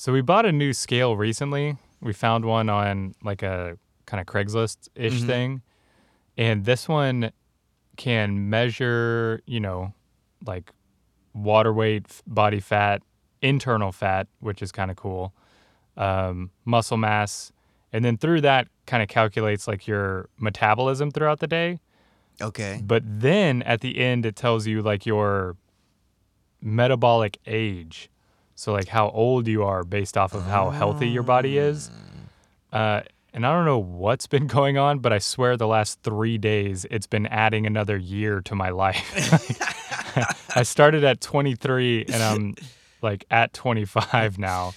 So we bought a new scale recently. We found one on like a kind of Craigslist ish Mhm. thing. And this one can measure, you know, like water weight, body fat, internal fat, which is kind of cool, um, muscle mass. And then through that, kind of calculates like your metabolism throughout the day. Okay. But then at the end, it tells you like your metabolic age. So, like how old you are based off of how healthy your body is. Uh, and I don't know what's been going on, but I swear the last three days it's been adding another year to my life. I started at 23 and I'm like at 25 now.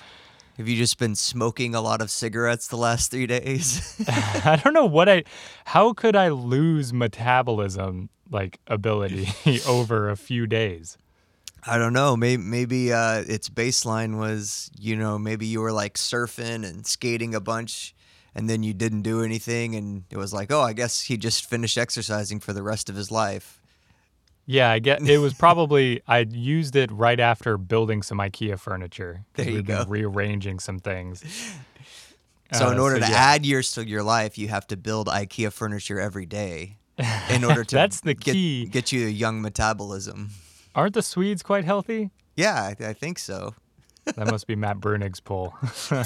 Have you just been smoking a lot of cigarettes the last three days? I don't know what I, how could I lose metabolism like ability over a few days? I don't know. Maybe maybe uh, its baseline was you know maybe you were like surfing and skating a bunch, and then you didn't do anything, and it was like oh I guess he just finished exercising for the rest of his life. Yeah, I get it was probably I used it right after building some IKEA furniture. There you go. rearranging some things. So in Uh, order to yeah. add years to your life, you have to build IKEA furniture every day in order to That's the get, key. get you a young metabolism. Aren't the Swedes quite healthy? Yeah, I, I think so. That must be Matt Bruenig's poll.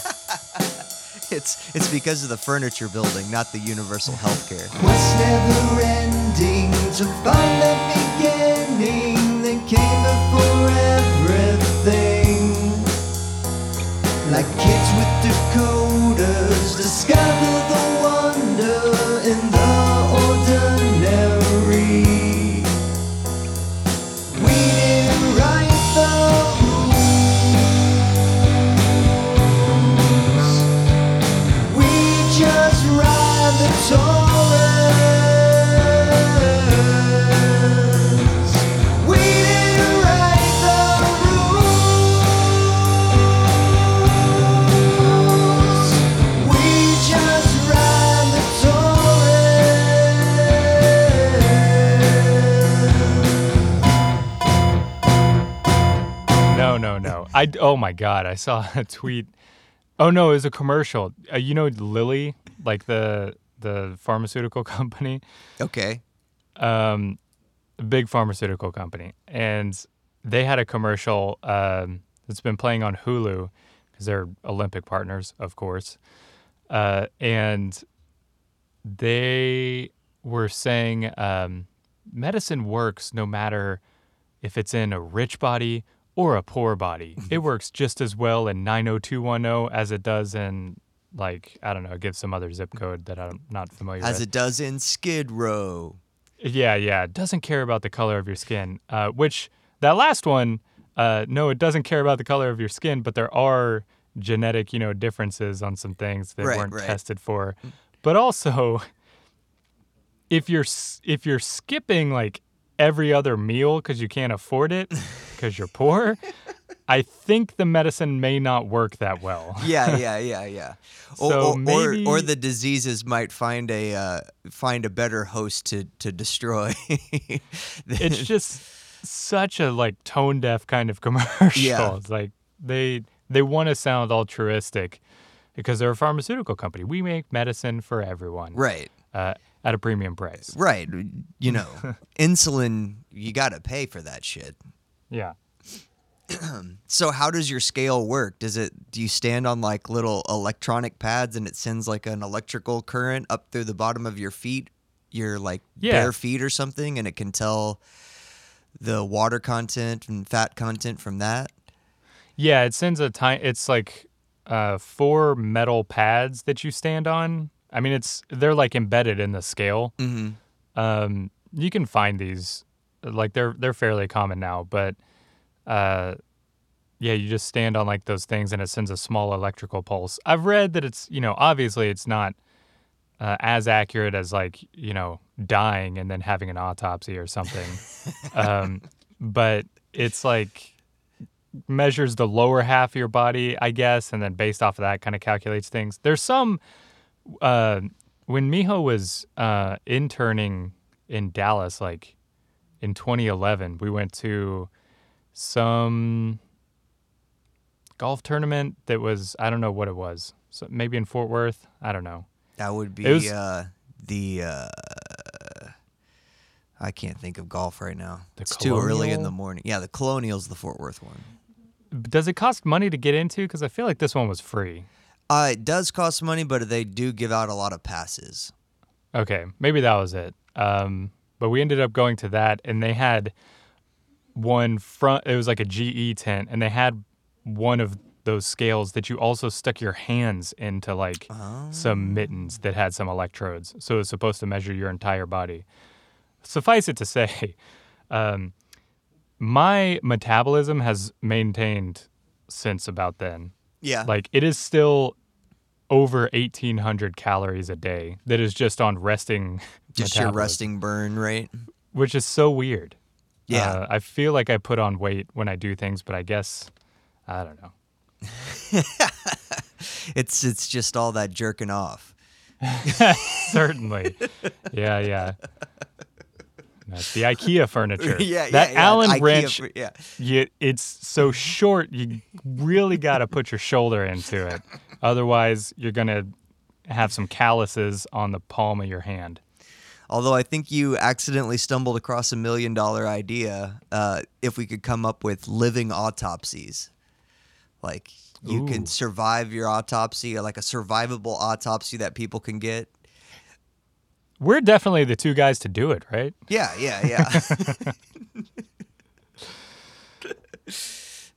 It's it's because of the furniture building, not the universal health care. What's never ending to find that beginning that came before everything. Like kids with decoders discover the I oh my god, I saw a tweet. Oh no, it was a commercial. Uh, you know Lilly, like the the pharmaceutical company, Okay. um, big pharmaceutical company, and they had a commercial um, that's been playing on Hulu because they're Olympic partners, of course, uh, and they were saying um, medicine works no matter if it's in a rich body or a poor body. it works just as well in 90210 as it does in like I don't know, give some other zip code that I'm not familiar As with. As it does in Skid Row. Yeah, yeah. It doesn't care about the color of your skin. Uh, which that last one, uh, no, it doesn't care about the color of your skin, but there are genetic, you know, differences on some things that Right, weren't right. tested for. But also, if you're if you're skipping like every other meal because you can't afford it because you're poor, I think the medicine may not work that well. Yeah, yeah, yeah, yeah. Or, So or, or, maybe- or the diseases might find a uh, find a better host to to destroy. it's just such a like tone deaf kind of commercial. Yeah. It's like they they want to sound altruistic because they're a pharmaceutical company. We make medicine for everyone, right, Uh, at a premium price. right. You know, insulin. You got to pay for that shit. Yeah. So how does your scale work? Does it do you stand on like little electronic pads and it sends like an electrical current up through the bottom of your feet, your like Yeah. bare feet or something and it can tell the water content and fat content from that? Yeah, it sends a time It's like uh, four metal pads that you stand on. I mean, it's they're like embedded in the scale. Mhm. Um, you can find these, like they're they're fairly common now. But uh, yeah, you just stand on like those things, and it sends a small electrical pulse. I've read that it's you know obviously it's not uh, as accurate as like you know dying and then having an autopsy or something, um, but it's like measures the lower half of your body, I guess, and then based off of that, kind of calculates things. There's some uh, when Miho was uh, interning in Dallas, like in 2011, we went to some golf tournament that was I don't know what it was. So maybe in Fort Worth. I don't know. That would be was- uh, the. Uh, I can't think of golf right now. It's too early in the morning. Yeah, the Colonial's the Fort Worth one. Does it cost money to get into? Because I feel like this one was free. Uh, it does cost money, but they do give out a lot of passes. Okay, maybe that was it. Um, but we ended up going to that, and they had one front. It was like a GE tent, and they had one of those scales that you also stuck your hands into, like some mittens that had some electrodes. So it was supposed to measure your entire body. Suffice it to say, um, my metabolism has maintained since about then. Yeah. Like it is still over 1800 calories a day that is just on resting just your resting burn rate. which is so weird Yeah. Uh, i feel like i put on weight when i do things but i guess i don't know It's it's just all that jerking off. certainly yeah yeah That's the ikea furniture yeah, that yeah, yeah. allen wrench yeah. you, it's so short you really got to put your shoulder into it otherwise you're gonna have some calluses on the palm of your hand Although I think you accidentally stumbled across a million dollar idea. Uh, if we could come up with living autopsies, like you Ooh. can survive your autopsy, like a survivable autopsy that people can get. We're definitely the two guys to do it, right? Yeah, yeah, yeah.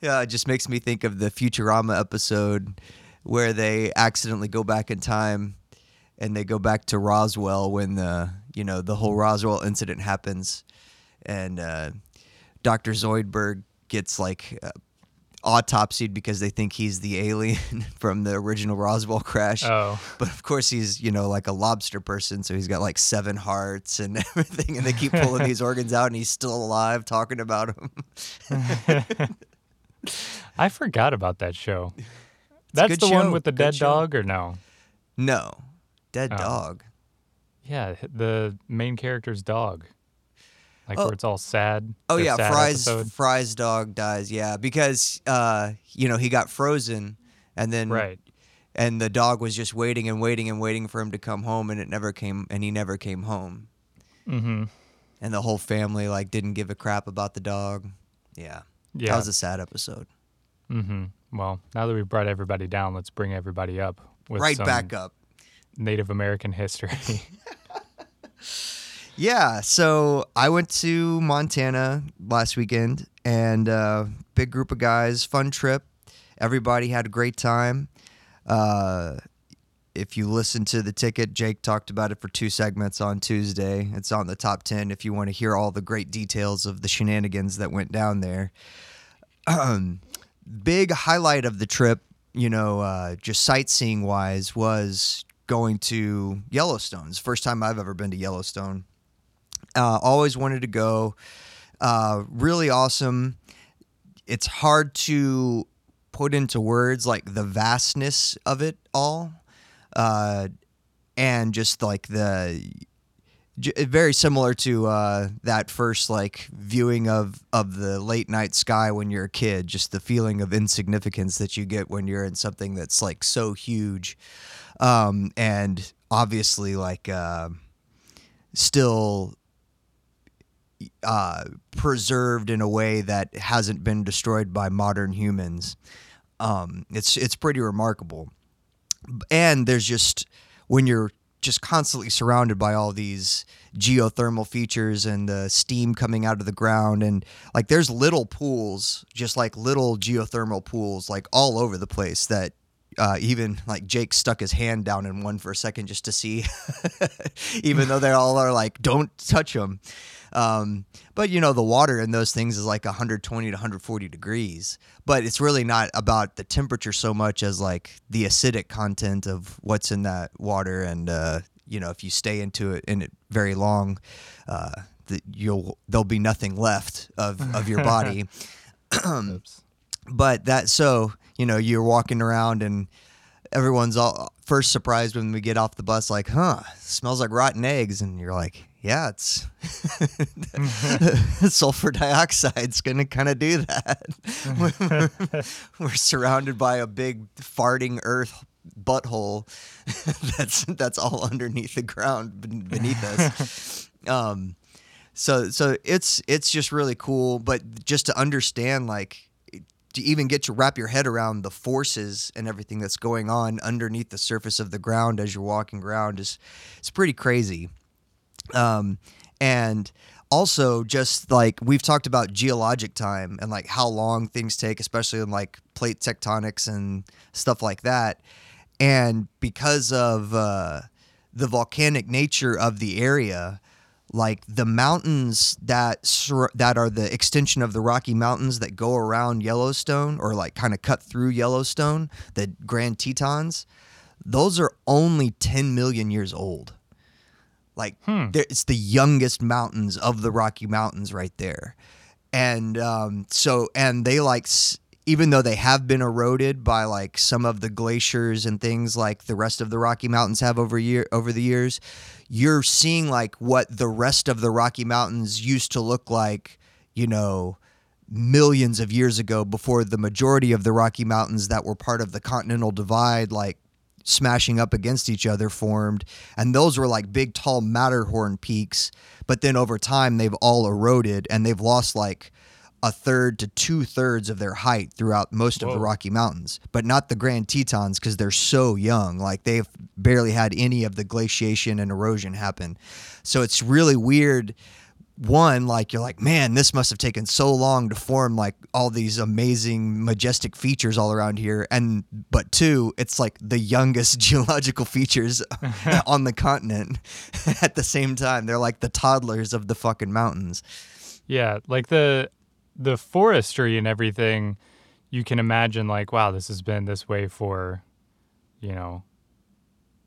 yeah, it just makes me think of the Futurama episode where they accidentally go back in time and they go back to Roswell when the you know the whole Roswell incident happens, and uh, Doctor Zoidberg gets like uh, autopsied because they think he's the alien from the original Roswell crash. Oh. But of course, he's you know like a lobster person, so he's got like seven hearts and everything, and they keep pulling these organs out, and he's still alive, talking about them. I forgot about that show. a That's the show, one with the good dead show. dog, or no? No, dead Oh. dog. Yeah, the main character's dog. Like Oh. where it's all sad. Oh yeah, sad Fry's episode. Fry's dog dies. Yeah, because uh, you know he got frozen, and then Right. and the dog was just waiting and waiting and waiting for him to come home, and it never came, and he never came home, Mm-hmm. and the whole family like didn't give a crap about the dog. Yeah, Yeah. that was a sad episode. mm-hmm. Well, now that we've brought everybody down, let's bring everybody up with right back up. Native American history. Yeah, so I went to Montana last weekend and uh, big group of guys, fun trip. Everybody had a great time. Uh, if you listen to the ticket, Jake talked about it for two segments on Tuesday. It's on the top 10 if you want to hear all the great details of the shenanigans that went down there. Um, big highlight of the trip, you know, uh, just sightseeing wise, was going to Yellowstone's first time I've ever been to Yellowstone. Uh, always wanted to go. Uh, really awesome. It's hard to put into words like the vastness of it all, uh, and just like the j- very similar to uh, that first like viewing of of the late night sky when you're a kid. Just the feeling of insignificance that you get when you're in something that's like so huge, um, and obviously like. Uh, still uh, preserved in a way that hasn't been destroyed by modern humans. Um, it's it's pretty remarkable, and there's just when you're just constantly surrounded by all these geothermal features and the steam coming out of the ground and like there's little pools just like little geothermal pools like all over the place that uh, even like Jake stuck his hand down in one for a second just to see, even though they all are like, don't touch them. Um, but you know, the water in those things is like 120 to 140 degrees. But it's really not about the temperature so much as like the acidic content of what's in that water. And, uh, you know, if you stay into it in it very long, uh, that you'll there'll be nothing left of, of your body but that so you know you're walking around and everyone's all first surprised when we get off the bus like huh smells like rotten eggs and you're like yeah, it's sulfur dioxide's gonna kind of do that. We're surrounded by a big farting earth butthole that's that's all underneath the ground beneath us. Um, so so it's it's just really cool, but just to understand like to even get to wrap your head around the forces and everything that's going on underneath the surface of the ground as you're walking around is it's pretty crazy. Um, and also just like we've talked about geologic time and like how long things take, especially in like plate tectonics and stuff like that. And because of uh, the volcanic nature of the area, like the mountains that sur- that are the extension of the Rocky Mountains that go around Yellowstone or like kind of cut through Yellowstone, the Grand Tetons, those are only 10 million years old. Like there- it's the youngest mountains of the Rocky Mountains right there. And um, so and they like even though they have been eroded by like some of the glaciers and things like the rest of the Rocky Mountains have over year over the years, you're seeing like what the rest of the Rocky Mountains used to look like, you know, millions of years ago before the majority of the Rocky Mountains that were part of the Continental Divide like smashing up against each other formed and those were like big tall Matterhorn peaks but then over time they've all eroded and they've lost like a third to two thirds of their height throughout most of the Rocky Mountains, but not the Grand Tetons because they're so young. Like they've barely had any of the glaciation and erosion happen. So it's really weird. One, like you're like, man, this must have taken so long to form like all these amazing, majestic features all around here. And but two, it's like the youngest geological features on the continent at the same time. They're like the toddlers of the fucking mountains. Yeah, like the the forestry and everything, you can imagine like, wow, this has been this way for, you know,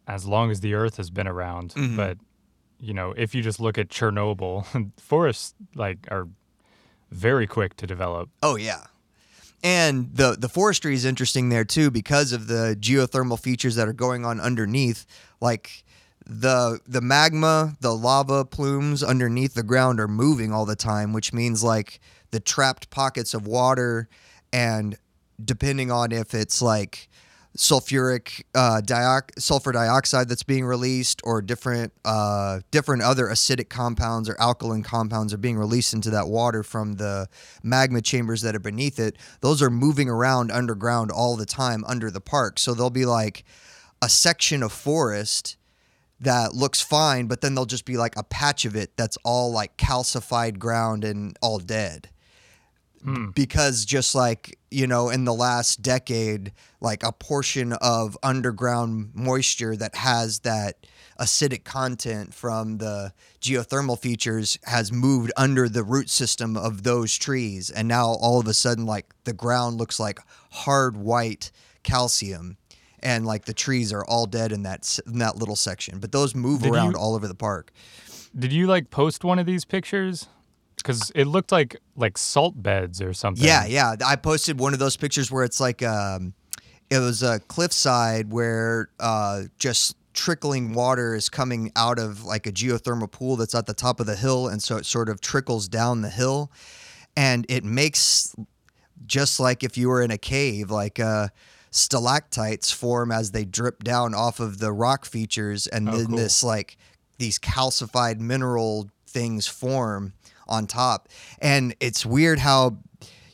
as long as the earth has been around. Mhm. But, you know, if you just look at Chernobyl, forests like are very quick to develop. Oh yeah. And the the forestry is interesting there too because of the geothermal features that are going on underneath. Like the the magma, the lava plumes underneath the ground are moving all the time, which means like the trapped pockets of water and depending on if it's like sulfuric uh, diox- sulfur dioxide that's being released or different uh, different other acidic compounds or alkaline compounds are being released into that water from the magma chambers that are beneath it those are moving around underground all the time under the park. So there'll be like a section of forest that looks fine but then there'll just be like a patch of it that's all like calcified ground and all dead Hmm. because just like you know in the last decade like a portion of underground moisture that has that acidic content from the geothermal features has moved under the root system of those trees. And now all of a sudden like the ground looks like hard white calcium and like the trees are all dead in that in that little section. But those move Did around you- all over the park. Did you like post one of these pictures? Because it looked like like salt beds or something. Yeah, yeah. I posted one of those pictures where it's like um, it was a cliffside where uh, just trickling water is coming out of like a geothermal pool that's at the top of the hill, and so it sort of trickles down the hill, and it makes just like if you were in a cave, like uh, stalactites form as they drip down off of the rock features, and Oh, then cool. this like these calcified mineral things form on top. And it's weird how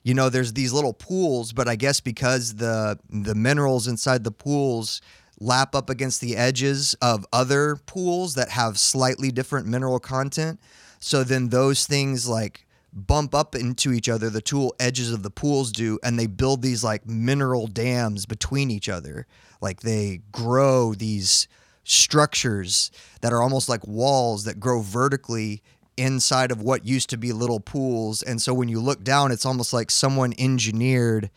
you know there's these little pools, but I guess because the the minerals inside the pools lap up against the edges of other pools that have slightly different mineral content. So then those things like bump up into each other, the tool edges of the pools do, and they build these like mineral dams between each other. Like they grow these structures that are almost like walls that grow vertically inside of what used to be little pools. And so when you look down, it's almost like someone engineered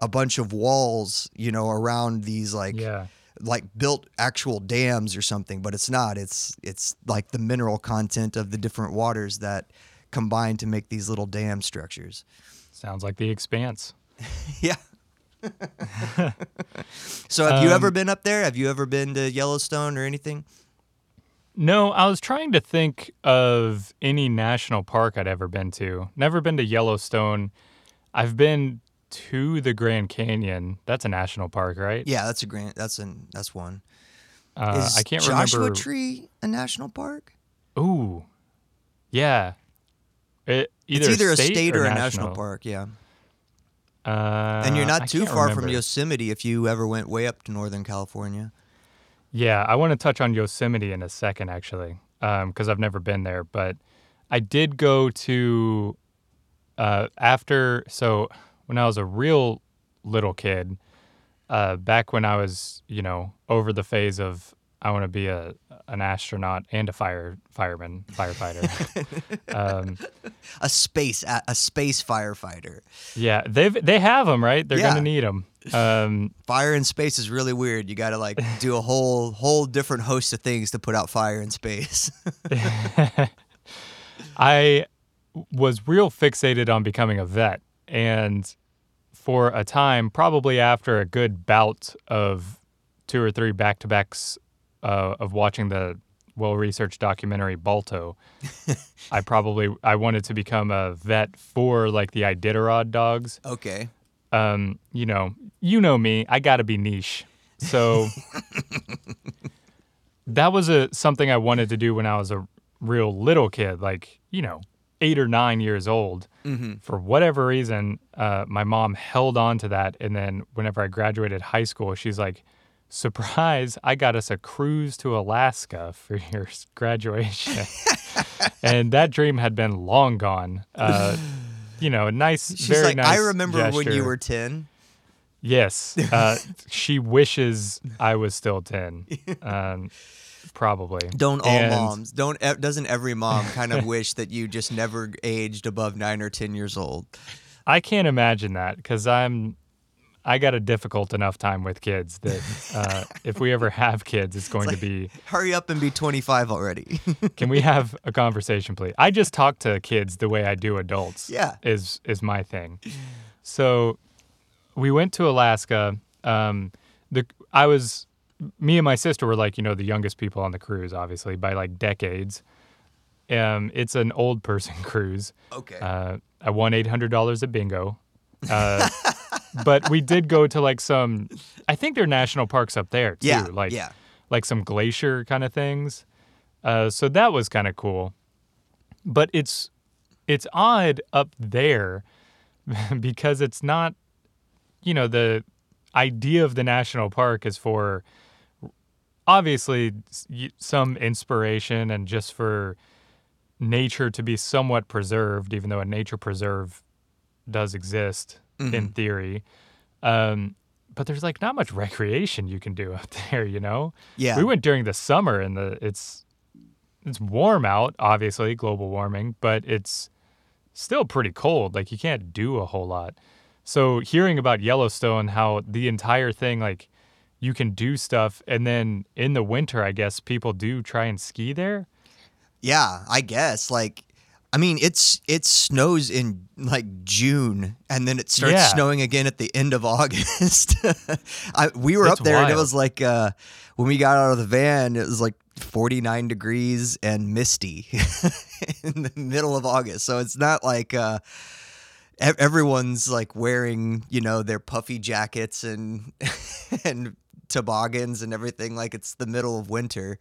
a bunch of walls, you know, around these like Yeah. like built actual dams or something, but it's not. It's it's like the mineral content of the different waters that combine to make these little dam structures. Sounds like the expanse. Yeah. so have you Um, ever been up there? Have you ever been to Yellowstone or anything? No, I was trying to think of any national park I'd ever been to. Never been to Yellowstone. I've been to the Grand Canyon. That's a national park, right? Yeah, that's a grand. That's an that's one. Uh, Is I can't Joshua remember. Tree a national park? Ooh, yeah. It, either it's either a state, state or, a national, national park. Yeah, Uh, and you're I not too far from. Yosemite if you ever went way up to Northern California. Yeah, I want to touch on Yosemite in a second, actually, because I've never been there. But I did go to uh, after. So when I was a real little kid, uh, back when I was, you know, over the phase of I want to be a an astronaut and a fire fireman firefighter. um, A space a, a space firefighter. yeah, they've they have them right. They're Yeah. gonna need them. Um, Fire in space is really weird. You got to like do a whole whole different host of things to put out fire in space. I was real fixated on becoming a vet. And for a time, probably after a good bout of two or three back to backs uh, of watching the well researched documentary Balto, I probably I wanted to become a vet for like the Iditarod dogs. okay. Um, you know, you know me, I gotta be niche. So that was a something I wanted to do when I was a real little kid, like, you know, eight or nine years old. Mm-hmm. For whatever reason, uh, my mom held on to that. And then whenever I graduated high school, she's like, surprise, I got us a cruise to Alaska for your graduation. and that dream had been long gone. Uh, you know, a nice, She's very like, nice. I remember when you were ten. Yes. Uh, she wishes I was still 10. Um, probably. Don't all And- moms? Don't doesn't every mom kind of wish that you just never aged above nine or ten years old? I can't imagine that because I'm. I got a difficult enough time with kids that uh, if we ever have kids, it's going to be. Hurry up and be twenty five already. Can we have a conversation, please? I just talk to kids the way I do adults. Yeah. is is my thing. So, we went to Alaska. Um, the I was, me and my sister were like you know the youngest people on the cruise, obviously by like decades. Um, it's an old person cruise. okay. Uh, I won eight hundred dollars at bingo. Uh, but we did go to like some. I think there are national parks up there too. yeah. like yeah. like some glacier kind of things. Uh, so that was kind of cool. But it's it's odd up there because it's not, you know, the idea of the national park is for obviously some inspiration and just for nature to be somewhat preserved, even though a nature preserve does exist in theory. Um, but there's like not much recreation you can do up there, you know. Yeah. We went during the summer and the it's it's warm out, obviously global warming, but it's still pretty cold. Like you can't do a whole lot. So hearing about Yellowstone, how the entire thing like you can do stuff, and then in the winter, I guess people do try and ski there. Yeah, I guess. Like, I mean, it's it snows in like June, and then it starts Yeah. snowing again at the end of August. I, we were That's up there, and it was like uh, when we got out of the van, it was like 49 degrees and misty in the middle of August. So it's not like. Uh, Everyone's like wearing, you know, their puffy jackets and and toboggans and everything like it's the middle of winter.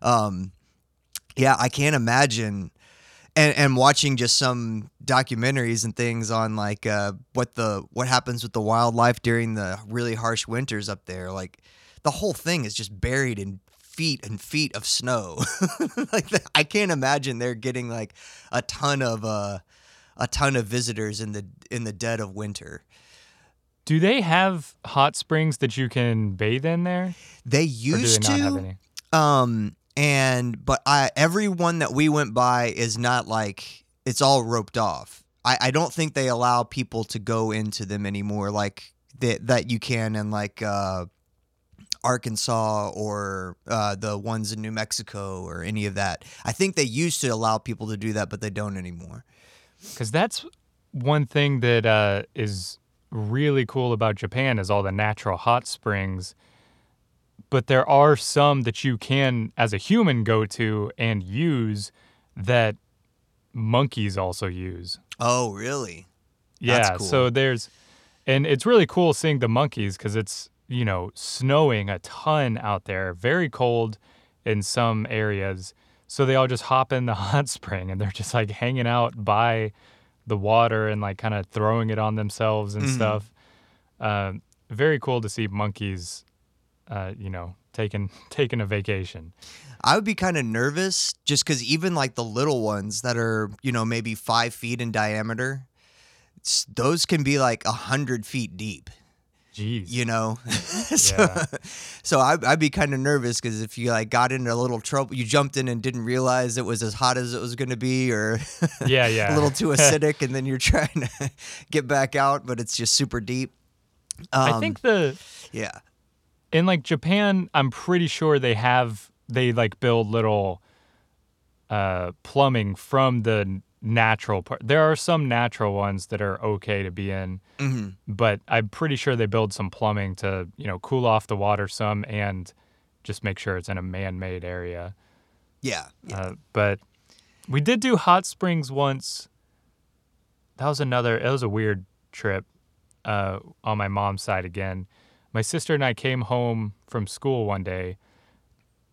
Um, yeah, I can't imagine. And and watching just some documentaries and things on like uh, what the what happens with the wildlife during the really harsh winters up there. Like the whole thing is just buried in feet and feet of snow. like the, I can't imagine they're getting like a ton of uh, a ton of visitors in the in the dead of winter. Do they have hot springs that you can bathe in there, They used they not to. have any? Um, and but I everyone that we went by is not like it's all roped off. I, I don't think they allow people to go into them anymore like that that you can in like uh Arkansas or uh, the ones in New Mexico or any of that. I think they used to allow people to do that, but they don't anymore. Because that's one thing that uh, is really cool about Japan is all the natural hot springs. But there are some that you can, as a human, go to and use that monkeys also use. Oh, really? Yeah. Cool. So there's, and it's really cool seeing the monkeys because it's, you know, snowing a ton out there, very cold in some areas. So they all just hop in the hot spring and they're just like hanging out by the water and like kind of throwing it on themselves and Mhm. stuff. Um, very cool to see monkeys, uh, you know, taking taking a vacation. I would be kind of nervous just because even like the little ones that are, you know, maybe five feet in diameter, those can be like a hundred feet deep. Jeez. You know, so, Yeah. so I, I'd be kind of nervous because if you like got into a little trouble, you jumped in and didn't realize it was as hot as it was going to be, or Yeah, yeah. a little too acidic, and then you're trying to get back out, but it's just super deep. I Um, think the yeah, in like Japan, I'm pretty sure they have they like build little uh plumbing from the natural part. There are some natural ones that are okay to be in, hmm but I'm pretty sure they build some plumbing to, you know, cool off the water some and just make sure it's in a man-made area. yeah, yeah. Uh, but we did do hot springs once. That was another. It was a weird trip uh, on my mom's side again. My sister and I came home from school one day,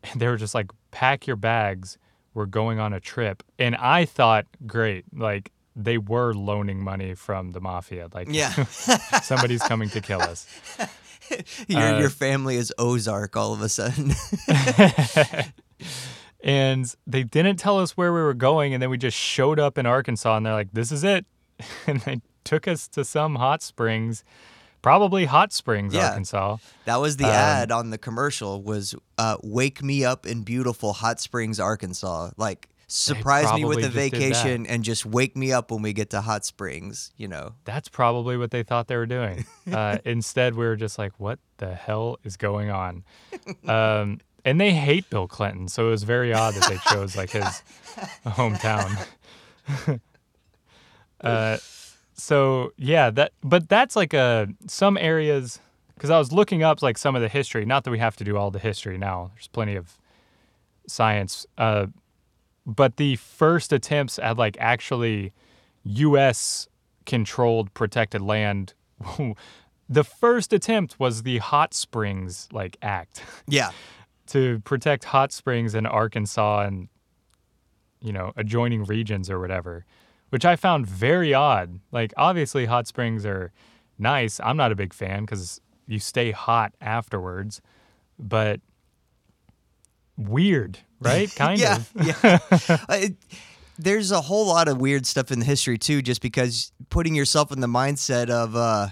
and they were just like, "Pack your bags. We're going on a trip." And I thought, great, like they were loaning money from the mafia. Like, yeah. somebody's coming to kill us. your Uh, your family is Ozark all of a sudden. and they didn't tell us where we were going and then we just showed up in arkansas and they're like this is it and they took us to some hot springs probably hot springs Yeah. arkansas That was the Um, ad on the commercial was uh, "Wake me up in beautiful Hot Springs, Arkansas." Like surprise me with a just did that. vacation and just wake me up when we get to Hot Springs. You know, that's probably what they thought they were doing uh, instead we were just like what the hell is going on um, and they hate bill clinton so it was very odd that they chose like his hometown uh, so yeah that but that's like a some areas because i was looking up like some of the history not that we have to do all the history now there's plenty of science uh, but the first attempts at like actually us controlled protected land the first attempt was the hot springs like act. Yeah, to protect hot springs in Arkansas and you know adjoining regions or whatever, which I found very odd. Like obviously hot springs are nice. I'm not a big fan cuz you stay hot afterwards, but weird, right? Kind yeah, of. yeah. Uh, it- there's a whole lot of weird stuff in the history too, just because putting yourself in the mindset of, uh,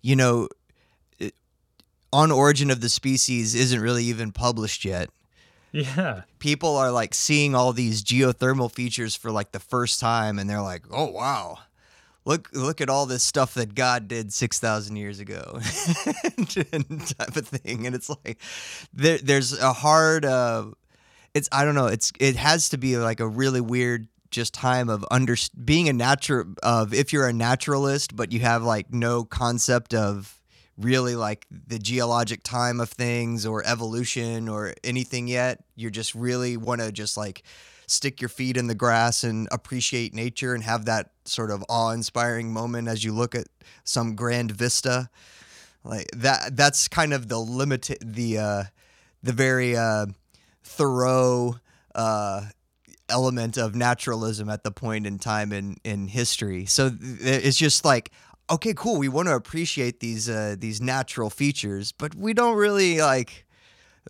you know, on Origin of the Species isn't really even published yet. Yeah. people are like seeing all these geothermal features for like the first time and they're like oh wow. Look look at all this stuff that god did 6000 years ago. Type of thing. And it's like there, there's a hard uh it's i don't know it's it has to be like a really weird just time of under being a natural of if you're a naturalist but you have like no concept of really like the geologic time of things or evolution or anything yet. You just really want to just like stick your feet in the grass and appreciate nature and have that sort of awe-inspiring moment as you look at some grand vista. Like that that's kind of the limit the uh the very uh thorough uh element of naturalism at the point in time in in history. So it's just like okay, cool. We want to appreciate these uh, these natural features, but we don't really like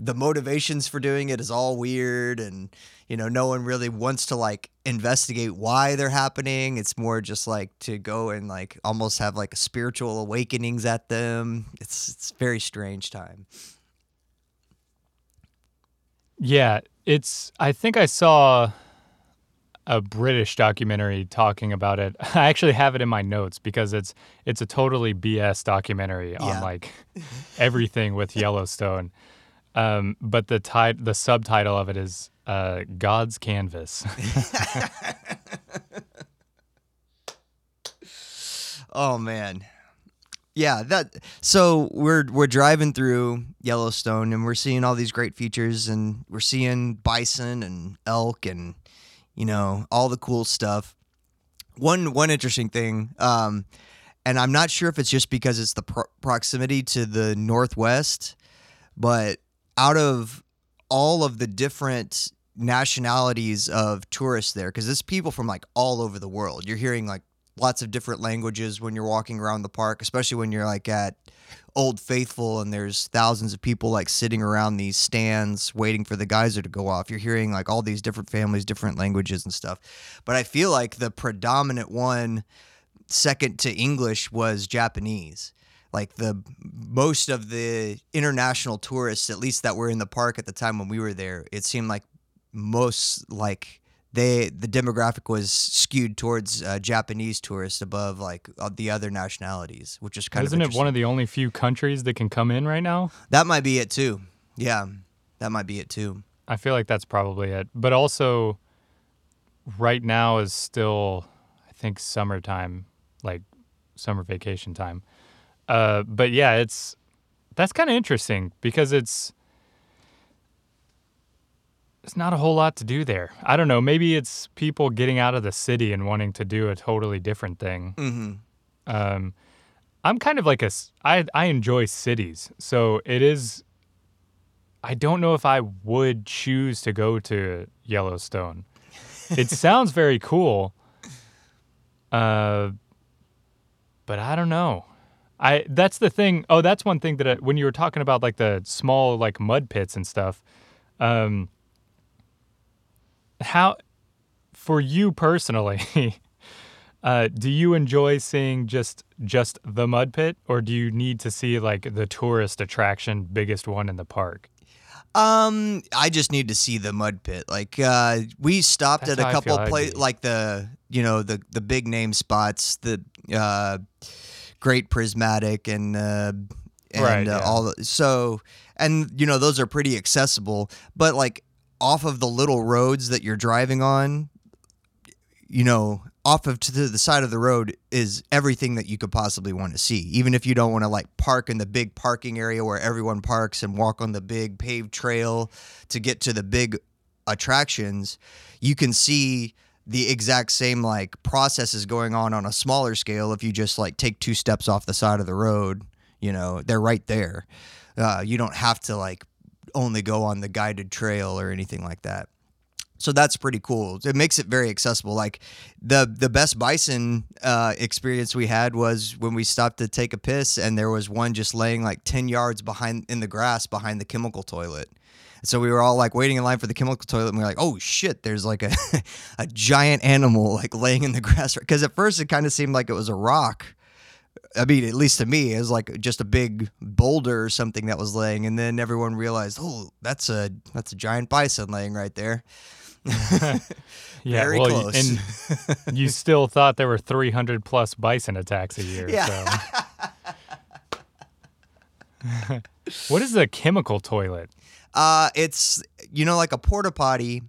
the motivations for doing it is all weird and you know no one really wants to like investigate why they're happening it's more just like to go and like almost have like spiritual awakenings at them it's it's very strange time Yeah, it's. I think I saw a British documentary talking about it. I actually have it in my notes because it's it's a totally BS documentary Yeah. on like everything with Yellowstone. Um, but the tit- the subtitle of it is uh, God's Canvas. oh man Yeah, that so we're we're driving through Yellowstone and we're seeing all these great features and we're seeing bison and elk and you know all the cool stuff. One one interesting thing, um, and I'm not sure if it's just because it's the pro- proximity to the northwest, but out of all of the different nationalities of tourists there, because there's people from like all over the world. You're hearing like lots of different languages when you're walking around the park, especially when you're like at Old Faithful and there's thousands of people like sitting around these stands waiting for the geyser to go off. You're hearing like all these different families, different languages and stuff. But I feel like the predominant one, second to English, was Japanese. Like the most of the international tourists, at least that were in the park at the time when we were there, it seemed like most like they the demographic was skewed towards uh, Japanese tourists above like uh, the other nationalities, which is kind of Isn't it one of the only few countries that can come in right now? that might be it too. Yeah, that might be it too. I feel like that's probably it. But also, right now is still, I think, summertime, like summer vacation time. Uh, but yeah, it's that's kind of interesting because it's there's not a whole lot to do there. I don't know. Maybe it's people getting out of the city and wanting to do a totally different thing. hmm Um, I'm kind of like a I I enjoy cities, so it is. I don't know if I would choose to go to Yellowstone. It sounds very cool, uh, but I don't know. I that's the thing. Oh, that's one thing that I, when you were talking about like the small like mud pits and stuff. Um, how for you personally? Uh, do you enjoy seeing just just the mud pit, or do you need to see like the tourist attraction, biggest one in the park? Um, I just need to see the mud pit. Like, uh, we stopped That's at a couple places, like the you know the the big name spots, the uh, Great Prismatic and uh, and Right, uh, yeah. all the, so and you know those are pretty accessible, but like off of the little roads that you're driving on, you know, off of to the side of the road is everything that you could possibly want to see. Even if you don't want to like park in the big parking area where everyone parks and walk on the big paved trail to get to the big attractions, you can see the exact same like processes going on on a smaller scale if you just like take two steps off the side of the road, you know, they're right there. Uh, you don't have to like only go on the guided trail or anything like that so that's pretty cool. It makes it very accessible. Like the the best bison uh, experience we had was when we stopped to take a piss, and there was one just laying like ten yards behind in the grass behind the chemical toilet. So we were all like waiting in line for the chemical toilet, and we are like, "Oh shit!" There's like a a giant animal like laying in the grass. Because at first it kind of seemed like it was a rock. I mean, at least to me, it was like just a big boulder or something that was laying, and then everyone realized, "Oh, that's a that's a giant bison laying right there." Yeah, Very well, close. and you still thought there were 300 plus bison attacks a year. Yeah. So. what is a chemical toilet? Uh, it's you know like a porta potty,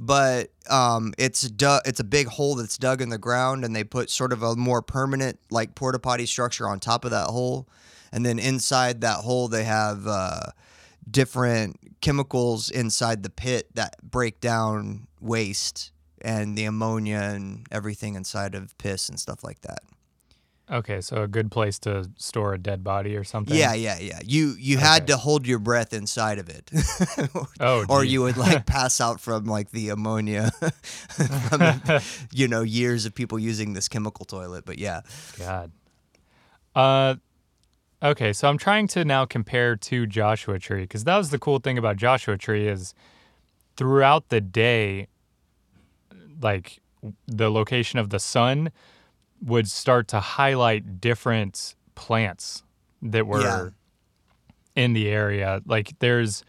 but um, it's du- it's a big hole that's dug in the ground, and they put sort of a more permanent like porta potty structure on top of that hole, and then inside that hole they have uh, different chemicals inside the pit that break down waste and the ammonia and everything inside of piss and stuff like that. Okay, so a good place to store a dead body or something. Yeah, yeah, yeah. You you had to hold your breath inside of it. Oh, or you would like pass out from like the ammonia from you know years of people using this chemical toilet. But yeah, God. Uh, okay, so I'm trying to now compare to Joshua Tree because that was the cool thing about Joshua Tree is throughout the day, like the location of the sun would start to highlight different plants that were Yeah. in the area. Like there's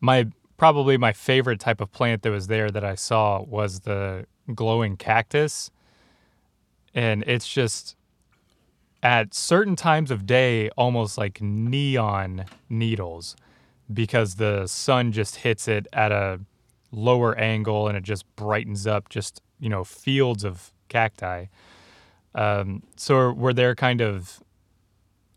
my probably my favorite type of plant that was there that I saw was the glowing cactus. And it's just at certain times of day almost like neon needles because the sun just hits it at a lower angle and it just brightens up just you know fields of cacti um, so were there kind of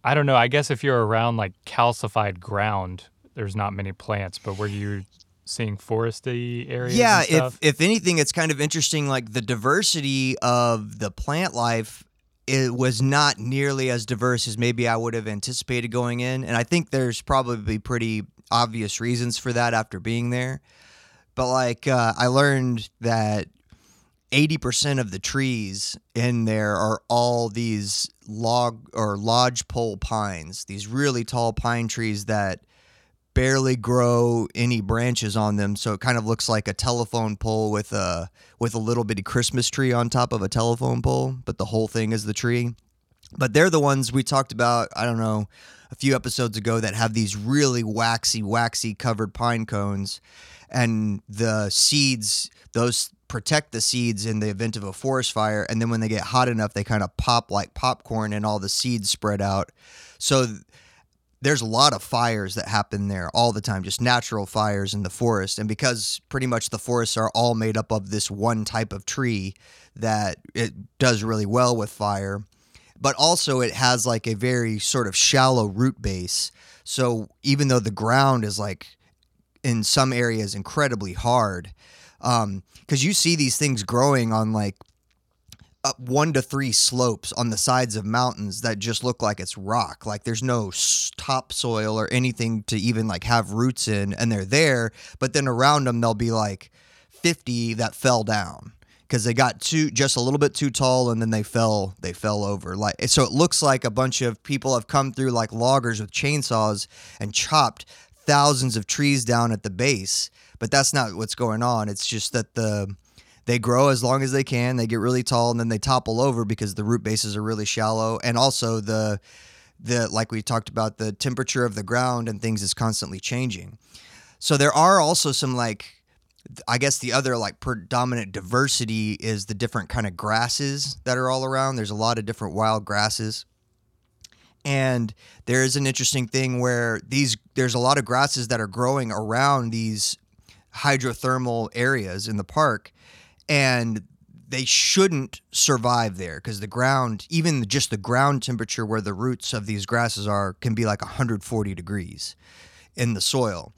I don't know. I guess if you're around like calcified ground, there's not many plants. But were you seeing foresty areas? Yeah, and stuff? if if anything, it's kind of interesting. Like the diversity of the plant life, it was not nearly as diverse as maybe I would have anticipated going in, and I think there's probably pretty obvious reasons for that after being there. But like, uh, I learned that. 80% of the trees in there are all these log or lodgepole pines, these really tall pine trees that barely grow any branches on them, so it kind of looks like a telephone pole with a with a little bitty Christmas tree on top of a telephone pole, but the whole thing is the tree. But they're the ones we talked about, I don't know, a few episodes ago that have these really waxy, waxy covered pine cones and the seeds, those protect the seeds in the event of a forest fire and then when they get hot enough they kind of pop like popcorn and all the seeds spread out. So there's a lot of fires that happen there all the time, just natural fires in the forest. And because pretty much the forests are all made up of this one type of tree, that it does really well with fire. But also, it has like a very sort of shallow root base. So even though the ground is like in some areas incredibly hard, Um, because you see these things growing on like up one to three slopes on the sides of mountains that just look like it's rock. Like there's no topsoil or anything to even like have roots in, and they're there. But then around them, there'll be like 50 that fell down because they got too just a little bit too tall, and then they fell they fell over. Like so, it looks like a bunch of people have come through like loggers with chainsaws and chopped thousands of trees down at the base. But that's not what's going on. It's just that the they grow as long as they can. They get really tall and then they topple over because the root bases are really shallow. And also the the like we talked about the temperature of the ground and things is constantly changing. So there are also some like I guess the other like predominant diversity is the different kind of grasses that are all around. There's a lot of different wild grasses. And there is an interesting thing where these there's a lot of grasses that are growing around these hydrothermal areas in the park and they shouldn't survive there because the ground, even just the ground temperature where the roots of these grasses are, can be like 140 degrees in the soil.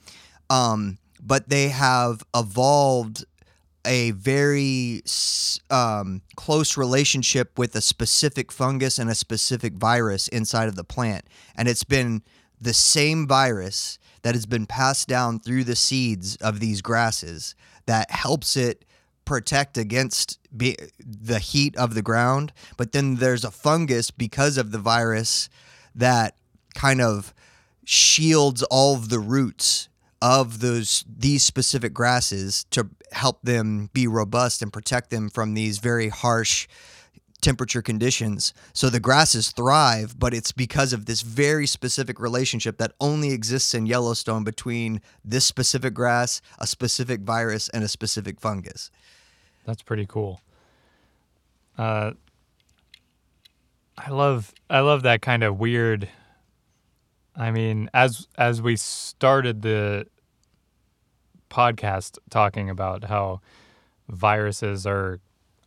Um, but they have evolved a very um, close relationship with a specific fungus and a specific virus inside of the plant. And it's been the same virus that has been passed down through the seeds of these grasses that helps it protect against be, the heat of the ground. But then there's a fungus because of the virus that kind of shields all of the roots of those these specific grasses to help them be robust and protect them from these very harsh temperature conditions. So the grasses thrive, but it's because of this very specific relationship that only exists in Yellowstone between this specific grass, a specific virus, and a specific fungus. That's pretty cool. Uh, I love I love that kind of weird. I mean, as as we started the podcast talking about how viruses are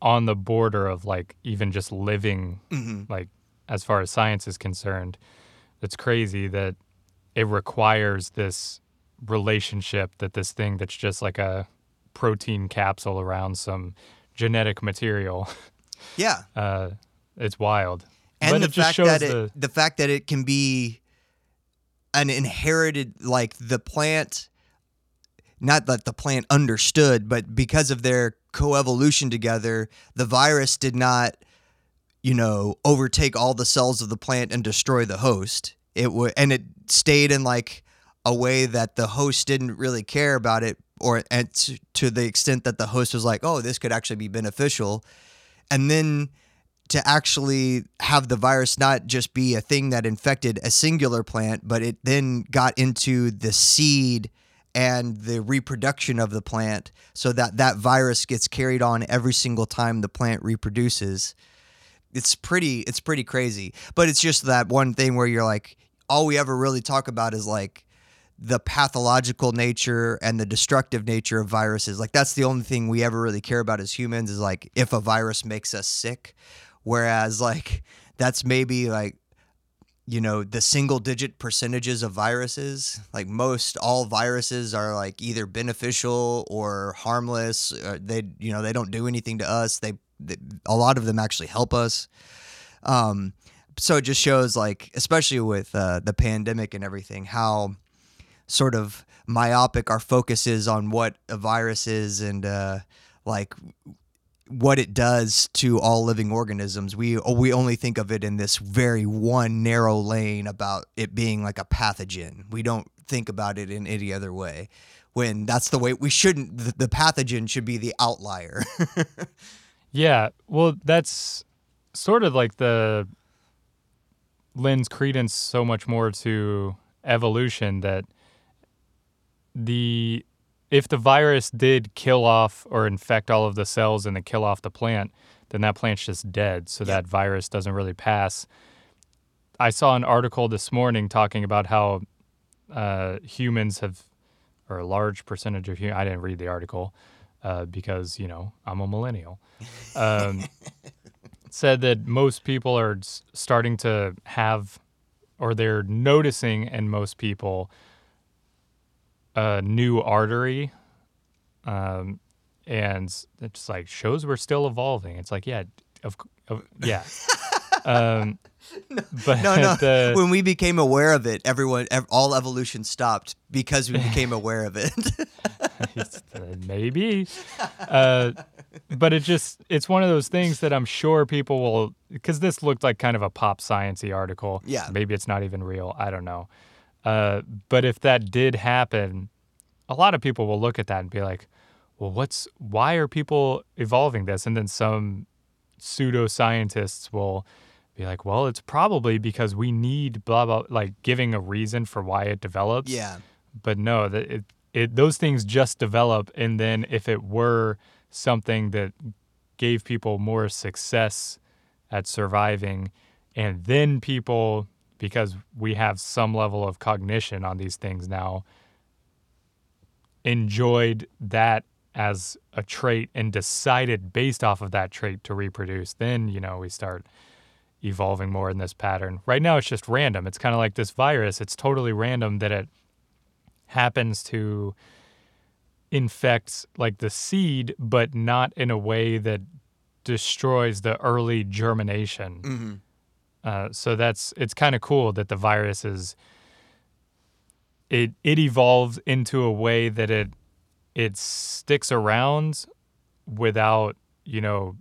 on the border of like even just living, like as far as science is concerned, it's crazy that it requires this relationship that this thing that's just like a protein capsule around some genetic material. Yeah. Uh, it's wild. and but the it just fact shows that the it, the fact that it can be an inherited like the plant not that the plant understood but because of their coevolution together the virus did not you know overtake all the cells of the plant and destroy the host. It would and it stayed in like a way that the host didn't really care about it or and to, to the extent that the host was like oh this could actually be beneficial. And then to actually have the virus not just be a thing that infected a singular plant, but it then got into the seed and the reproduction of the plant so that that virus gets carried on every single time the plant reproduces. It's pretty it's pretty crazy. But it's just that one thing where you're like all we ever really talk about is like the pathological nature and the destructive nature of viruses. Like that's the only thing we ever really care about as humans is like if a virus makes us sick. Whereas like that's maybe like you know the single digit percentages of viruses like most all viruses are like either beneficial or harmless or they you know they don't do anything to us. They, they a lot of them actually help us. Um so it just shows like especially with uh, the pandemic and everything how sort of myopic our focus is on what a virus is and uh like what it does to all living organisms. We oh, we only think of it in this very one narrow lane about it being like a pathogen. We don't think about it in any other way. When that's the way we shouldn't. The, the pathogen should be the outlier. Yeah, well, that's sort of like the lends credence so much more to evolution that the if the virus did kill off or infect all of the cells and then kill off the plant, then that plant's just dead. So that virus doesn't really pass. I saw an article this morning talking about how uh, humans have, or a large percentage of humans, I didn't read the article uh, because, you know, I'm a millennial. Um, said that most people are starting to have, or they're noticing in most people, a new artery. Um, and it's like shows we're still evolving. It's like, yeah, of, of yeah. um, but no, no. the- when we became aware of it, everyone, ev- all evolution stopped because we became aware of it. Maybe uh, but it just it's one of those things that i'm sure people will because this looked like kind of a pop sciencey article Yeah. maybe it's not even real i don't know uh, but if that did happen a lot of people will look at that and be like well what's why are people evolving this and then some pseudoscientists will be like well it's probably because we need blah blah like giving a reason for why it develops yeah. but no that it, it those things just develop and then if it were something that gave people more success at surviving and then people because we have some level of cognition on these things now enjoyed that as a trait and decided based off of that trait to reproduce then you know we start evolving more in this pattern. Right now it's just random. It's kind of like this virus. It's totally random that it happens to infect like the seed, but not in a way that destroys the early germination. hmm Uh, so that's it's kind of cool that the virus is it it evolves into a way that it it sticks around without you know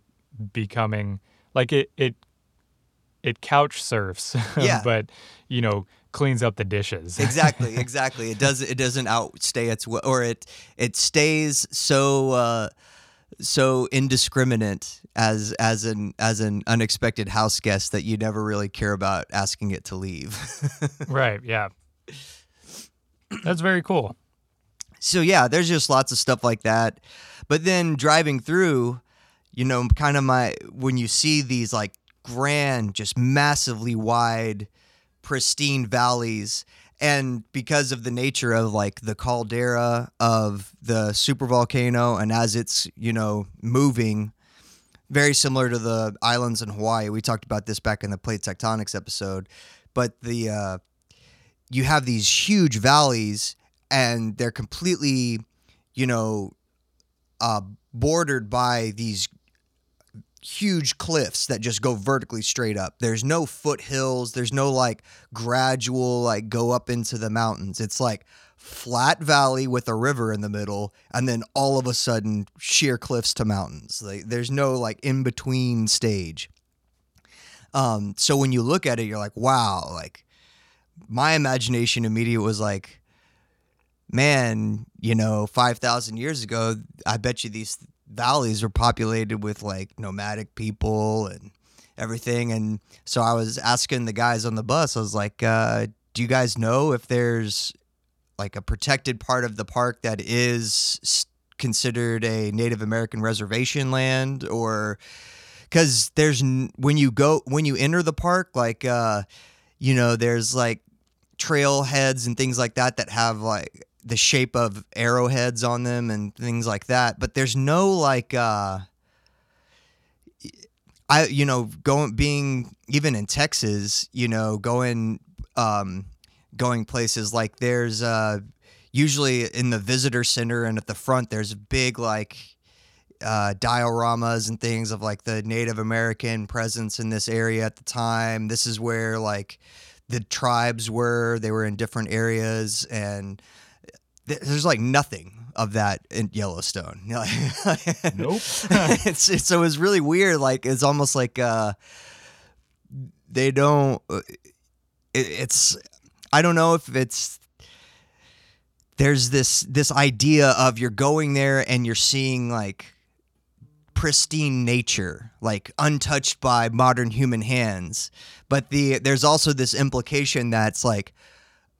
becoming like it it it couch surfs Yeah. but you know cleans up the dishes exactly exactly it does it doesn't outstay its or it it stays so uh so indiscriminate as as an as an unexpected house guest that you never really care about asking it to leave. Right yeah. That's very cool. So yeah there's just lots of stuff like that. But then driving through you know kind of my when you see these like grand just massively wide pristine valleys and because of the nature of like the caldera of the supervolcano and as it's you know moving very similar to the islands in hawaii we talked about this back in the plate tectonics episode but the uh, you have these huge valleys and they're completely you know uh, bordered by these huge cliffs that just go vertically straight up. There's no foothills. There's no like gradual like go up into the mountains. It's like flat valley with a river in the middle and then all of a sudden sheer cliffs to mountains. Like there's no like in between stage. Um so when you look at it you're like wow, like my imagination immediately was like man, you know, 5,000 years ago, I bet you these valleys were populated with like nomadic people and everything. And so I was asking the guys on the bus, I was like, uh, do you guys know if there's like a protected part of the park that is considered a Native American reservation land or because there's when you go when you enter the park like uh you know there's like trailheads and things like that that have like the shape of arrowheads on them and things like that but there's no like uh I you know going being even in Texas, you know going um, going places like there's uh, usually in the visitor center and at the front there's big like uh, dioramas and things of like the Native American presence in this area at the time. This is where like the tribes were. They were in different areas and there's like nothing of that in Yellowstone. Nope. it's, it's so it's really weird. Like it's almost like uh, they don't. uh, It, it's I don't know if it's there's this this idea of you're going there and you're seeing like pristine nature, like untouched by modern human hands. But the there's also this implication that's like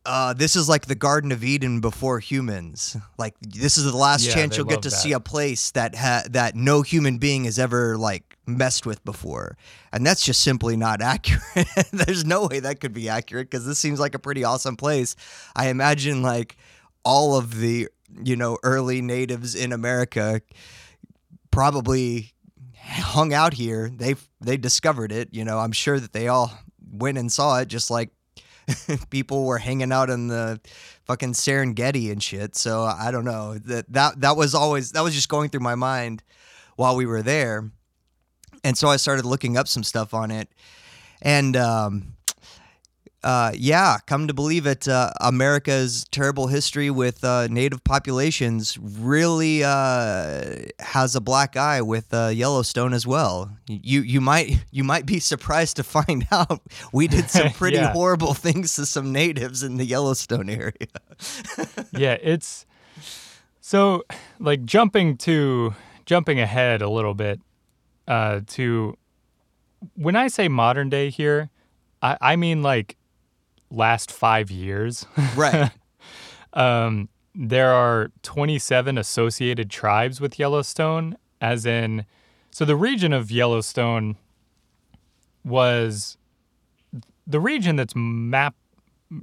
uh, this is like the Garden of Eden before humans. Like this is the last Yeah, chance you'll get to that. see a place that ha- that no human being has ever like messed with before, and that's just simply not accurate. There's no way that could be accurate because this seems like a pretty awesome place. I imagine like all of the you know early natives in America probably hung out here. They they discovered it. You know, I'm sure that they all went and saw it, just like people were hanging out in the fucking Serengeti and shit. So I don't know. That that that was always that was just going through my mind while we were there, and so I started looking up some stuff on it, and um, uh, yeah, come to believe it, uh, America's terrible history with uh, native populations really uh, has a black eye with uh, Yellowstone as well. You you might you might be surprised to find out we did some pretty Yeah. horrible things to some natives in the Yellowstone area. yeah, it's so like jumping to jumping ahead a little bit uh, to when I say modern day here, I, I mean like last five years. right. um, there are 27 associated tribes with Yellowstone, as in, so the region of Yellowstone was the region that's map,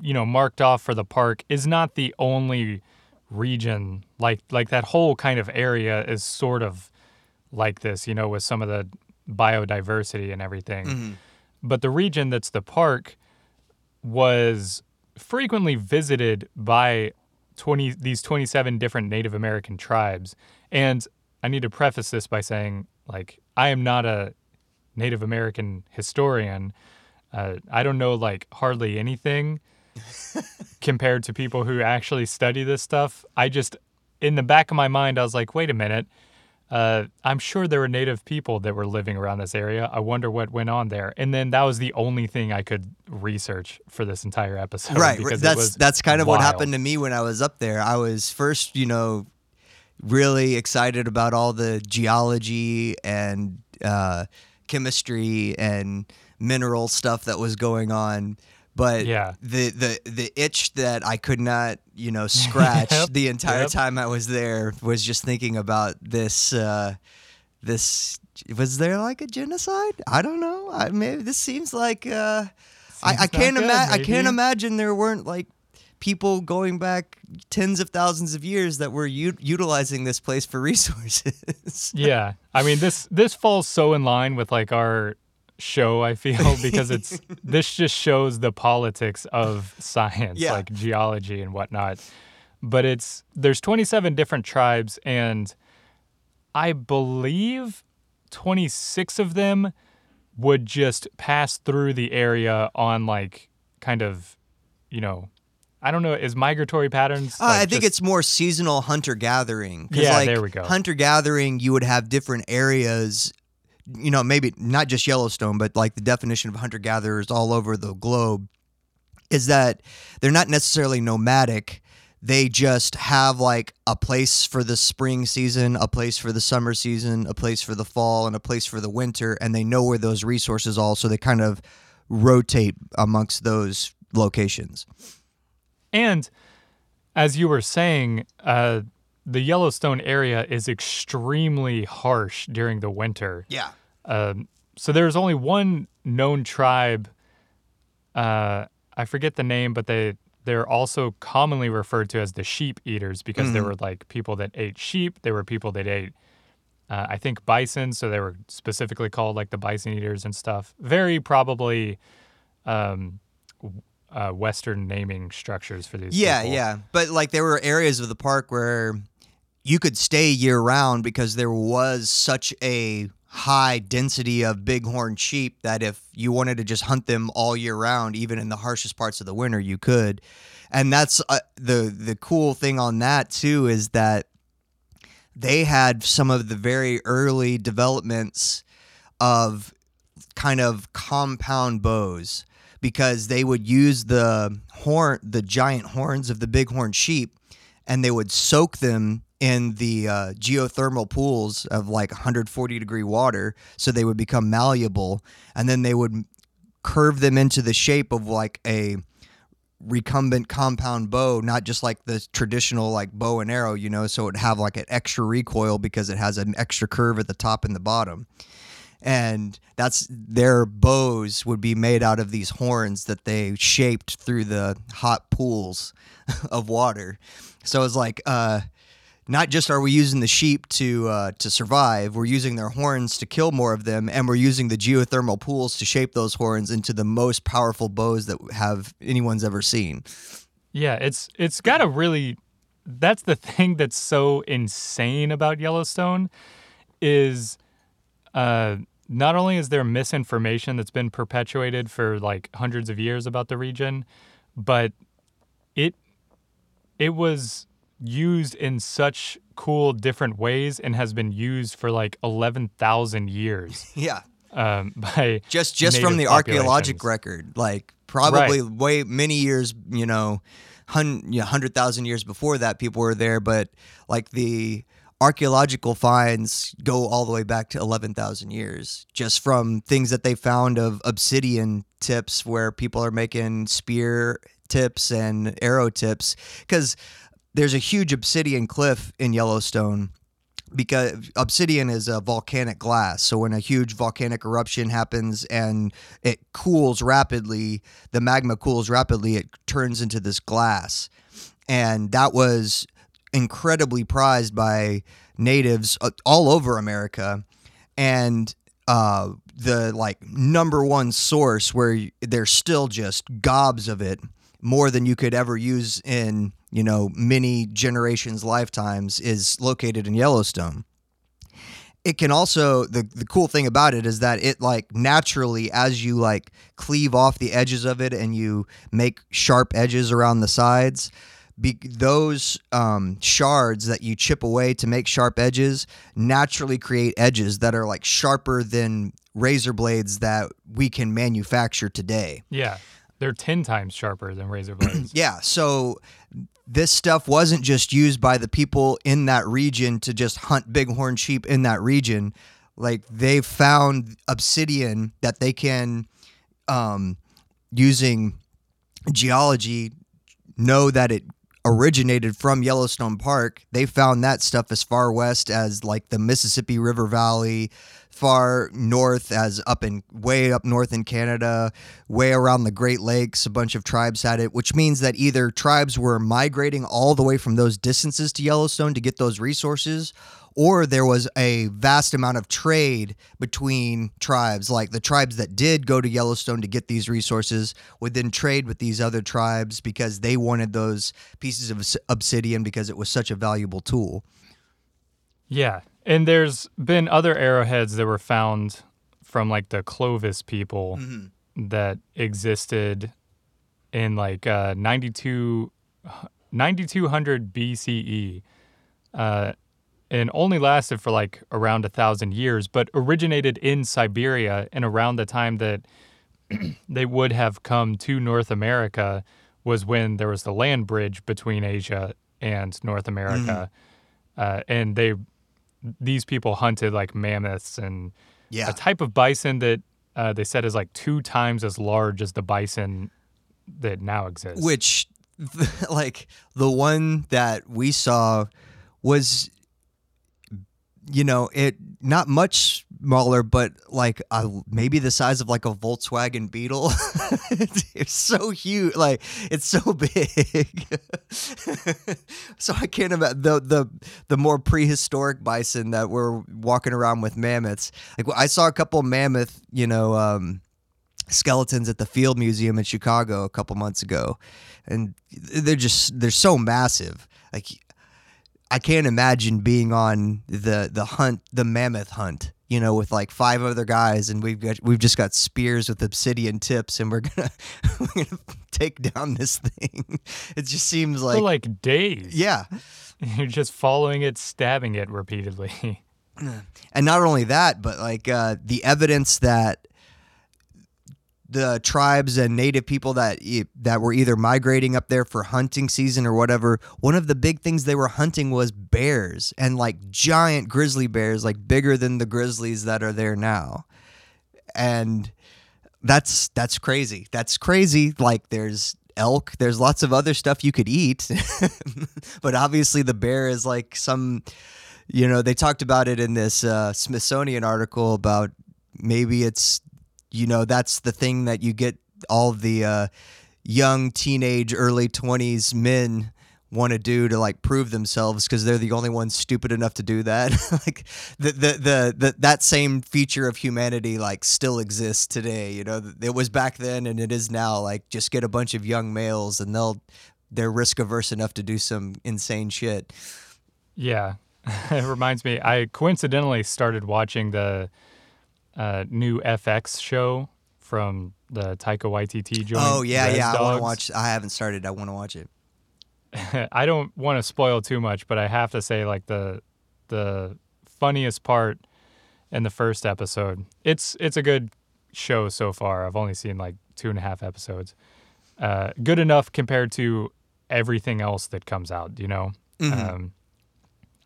you know, marked off for the park is not the only region. Like like that whole kind of area is sort of like this, you know, with some of the biodiversity and everything. But the region that's the park was frequently visited by 20 these 27 different Native American tribes. And I need to preface this by saying like I am not a Native American historian. Uh, I don't know like hardly anything compared to people who actually study this stuff. I just in the back of my mind I was like, "Wait a minute. Uh, I'm sure there were native people that were living around this area. I wonder what went on there. And then that was the only thing I could research for this entire episode. right, right. because it That's that's kind of what happened to me when I was up there. I was first, you know, really excited about all the geology and uh, chemistry and mineral stuff that was going on. But Yeah. the, the the itch that I could not, you know, scratch Yep, the entire yep. time I was there was just thinking about this. Uh, this was there like a genocide? I don't know. I maybe this seems like uh, I, I can't imagine. I can't imagine there weren't like people going back tens of thousands of years that were u- utilizing this place for resources. yeah i mean this this falls so in line with like our show i feel because it's this just shows the politics of science Yeah. like geology and whatnot but it's there's 27 different tribes and i believe 26 of them would just pass through the area on like kind of you know i don't know is migratory patterns Uh, like, I think just- it's more seasonal hunter gathering. Yeah, like, there we go. Hunter gathering, you would have different areas. You know, maybe not just Yellowstone, but like the definition of hunter gatherers all over the globe is that they're not necessarily nomadic. They just have like a place for the spring season, a place for the summer season, a place for the fall, and a place for the winter, and they know where those resources are. So they kind of rotate amongst those locations. And as you were saying, uh, the Yellowstone area is extremely harsh during the winter. Yeah. Um, so there's only one known tribe. Uh, I forget the name, but they they're also commonly referred to as the sheep eaters because there were like people that ate sheep. There were people that ate Uh, I think bison, so they were specifically called like the bison eaters and stuff. Very probably um, uh, Western naming structures for these. Yeah, people. yeah. But like there were areas of the park where you could stay year round because there was such a high density of bighorn sheep that if you wanted to just hunt them all year round, even in the harshest parts of the winter, you could. And that's uh, the the cool thing on that too is that they had some of the very early developments of kind of compound bows because they would use the horn the giant horns of the bighorn sheep and they would soak them in the uh, geothermal pools of like 140 degree water so they would become malleable and then they would curve them into the shape of like a recumbent compound bow not just like the traditional like bow and arrow you know so it would have like an extra recoil because it has an extra curve at the top and the bottom. And that's their bows would be made out of these horns that they shaped through the hot pools of water. So it's like uh not just are we using the sheep to uh, to survive, we're using their horns to kill more of them, and we're using the geothermal pools to shape those horns into the most powerful bows that have anyone's ever seen. Yeah, it's it's got a really that's the thing that's so insane about Yellowstone is uh not only is there misinformation that's been perpetuated for like hundreds of years about the region, but it it was used in such cool different ways and has been used for like 11,000 years Yeah, um, by just just from the archaeologic record, like probably way many years, you know, hun- you know, hundred thousand years before that, people were there, but like the archaeological finds go all the way back to 11,000 years just from things that they found of obsidian tips where people are making spear tips and arrow tips. Because there's a huge obsidian cliff in Yellowstone because obsidian is a volcanic glass. So when a huge volcanic eruption happens and it cools rapidly, the magma cools rapidly, it turns into this glass. And that was incredibly prized by natives uh, all over America. And uh, the like number one source where there's still just gobs of it, more than you could ever use in you know many generations lifetimes, is located in Yellowstone. It can also the the cool thing about it is that it like naturally as you like cleave off the edges of it and you make sharp edges around the sides, be, those um, shards that you chip away to make sharp edges naturally create edges that are like sharper than razor blades that we can manufacture today. Yeah. They're 10 times sharper than razor blades. Yeah, so this stuff wasn't just used by the people in that region to just hunt bighorn sheep in that region. Like they found obsidian that they can, um, using geology, know that it originated from Yellowstone Park. They found that stuff as far west as like the Mississippi River Valley, far north as up in way up north in Canada, way around the Great Lakes. A bunch of tribes had it, which means that either tribes were migrating all the way from those distances to Yellowstone to get those resources, or there was a vast amount of trade between tribes. Like the tribes that did go to Yellowstone to get these resources would then trade with these other tribes because they wanted those pieces of obsidian because it was such a valuable tool. Yeah. And there's been other arrowheads that were found from like the Clovis people that existed in like uh, 92, 9200 BCE uh, and only lasted for like around a thousand years, but originated in Siberia and around the time that they would have come to North America was when there was the land bridge between Asia and North America. Uh, and they these people hunted like mammoths and Yeah. a type of bison that uh, they said is like two times as large as the bison that now exists. which like the one that we saw was you know, it not much smaller, but like a, maybe the size of like a Volkswagen Beetle. it's so huge, like it's so big. so I can't imagine the the the more prehistoric bison that were walking around with mammoths. Like I saw a couple mammoth, you know. Um, skeletons at the Field Museum in Chicago a couple months ago, and they're just they're so massive. Like I can't imagine being on the the hunt, the mammoth hunt. You know, with like five other guys, and we've got we've just got spears with obsidian tips, and we're gonna we're gonna take down this thing. It just seems like For like days. yeah. You're just following it, stabbing it repeatedly. and not only that, but like uh, the evidence that the tribes and native people that that were either migrating up there for hunting season or whatever, one of the big things they were hunting was bears and like giant grizzly bears, like bigger than the grizzlies that are there now, and that's that's crazy. That's crazy. Like there's elk, there's lots of other stuff you could eat, but obviously the bear is like some you know they talked about it in this uh, smithsonian article about maybe it's you know that's the thing that you get all the uh, young teenage early 20s men want to do to like prove themselves because they're the only ones stupid enough to do that. Like the, the the the that same feature of humanity like still exists today you know? It was back then and it is now like just get a bunch of young males and they'll they're risk averse enough to do some insane shit. Yeah. it reminds me, I coincidentally started watching the uh, new FX show from the Taika Waititi joint. oh yeah Res yeah i want to watch i haven't started i want to watch it I don't want to spoil too much, but I have to say, like the the funniest part in the first episode. It's it's a good show so far. I've only seen like two and a half episodes. Uh, good enough compared to everything else that comes out. You know. Um,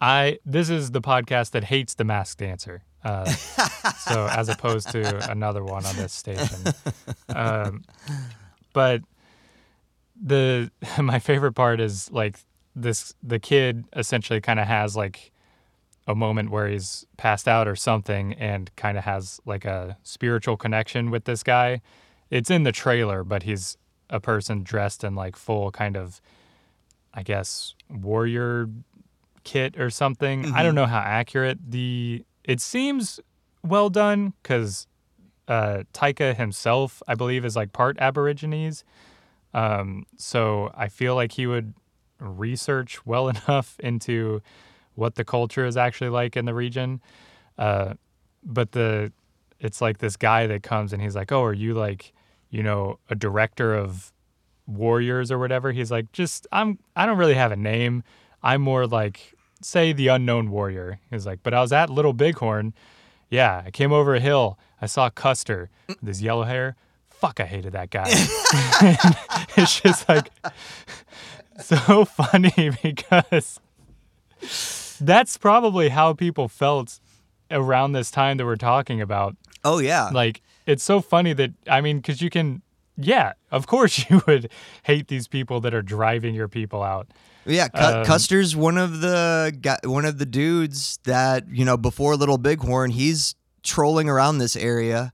I this is the podcast that hates the Masked Dancer. Uh, so as opposed to another one on this station. Um, but the my favorite part is like this the kid essentially kind of has like a moment where he's passed out or something and kind of has like a spiritual connection with this guy. It's in the trailer, but he's a person dressed in like full kind of I guess warrior kit or something. I don't know how accurate the it seems well done cuz uh Taika himself, I believe is like part aborigines. Um, so I feel like he would research well enough into what the culture is actually like in the region. Uh, but the it's like this guy that comes and he's like, "Oh, are you like, you know, a director of warriors or whatever?" He's like, "Just I'm I don't really have a name. I'm more like say the unknown warrior." He's like, "But I was at Little Bighorn. Yeah, I came over a hill. I saw Custer with his yellow hair. Fuck, I hated that guy." it's just like so funny because that's probably how people felt around this time that we're talking about. oh yeah Like, it's so funny that, I mean, because you can, yeah, of course you would hate these people that are driving your people out. Yeah, Cu- Um, Custer's one of the one of the dudes that you know before Little Bighorn. He's trolling around this area,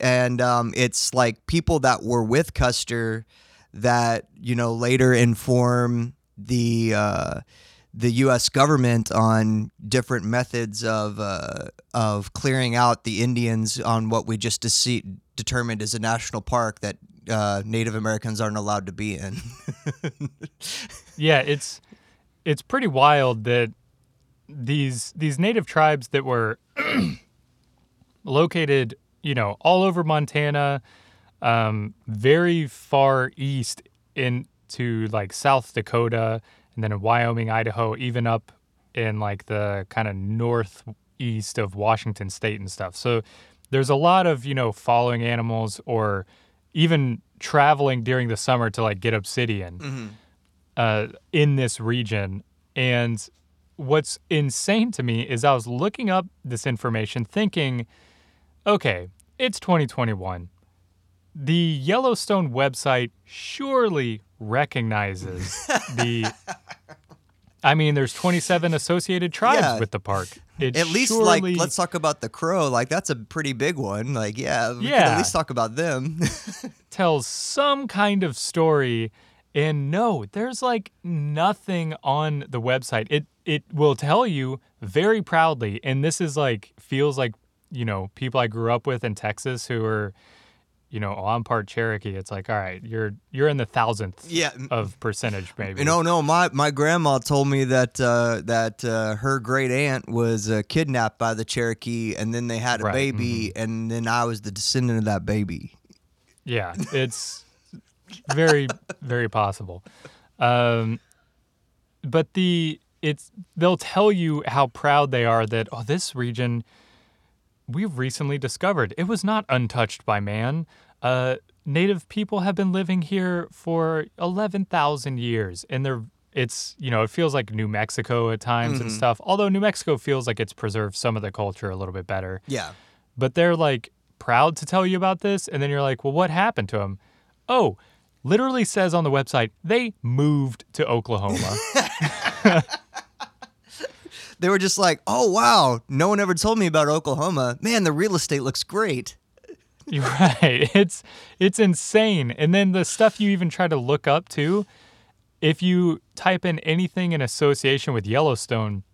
and um, it's like people that were with Custer that you know later inform the uh, the U.S. government on different methods of uh, of clearing out the Indians on what we just determined is a national park that uh, Native Americans aren't allowed to be in. Yeah, it's it's pretty wild that these these native tribes that were located, you know, all over Montana, um, very far east into like South Dakota, and then in Wyoming, Idaho, even up in like the kind of northeast of Washington State and stuff. So there's a lot of you know following animals or even traveling during the summer to like get obsidian uh, in this region. And what's insane to me is I was looking up this information thinking, okay, it's 2021. The Yellowstone website surely recognizes the I mean, there's 27 associated tribes Yeah. with the park. It At least, surely, like, let's talk about the crow. Like, that's a pretty big one. Like, yeah, we Yeah. at least talk about them. tells some kind of story. And no, there's like nothing on the website. It it will tell you very proudly, and this is like feels like you know people I grew up with in Texas who are, you know, oh, I'm part Cherokee. It's like all right, you're you're in the thousandth Yeah. of percentage maybe. No, no. My my grandma told me that uh, that uh, her great aunt was uh, kidnapped by the Cherokee, and then they had a Right, baby, and then I was the descendant of that baby. Yeah, it's very, very possible. Um, but the it's they'll tell you how proud they are that oh this region we've recently discovered it was not untouched by man. Uh, native people have been living here for eleven thousand years, and they're it's you know it feels like New Mexico at times and stuff. Although New Mexico feels like it's preserved some of the culture a little bit better Yeah. but they're like proud to tell you about this and then you're like well what happened to them oh literally says on the website they moved to oklahoma They were just like, "Oh wow, no one ever told me about Oklahoma. Man, the real estate looks great." you're right it's it's insane and then the stuff you even try to look up too if you type in anything in association with yellowstone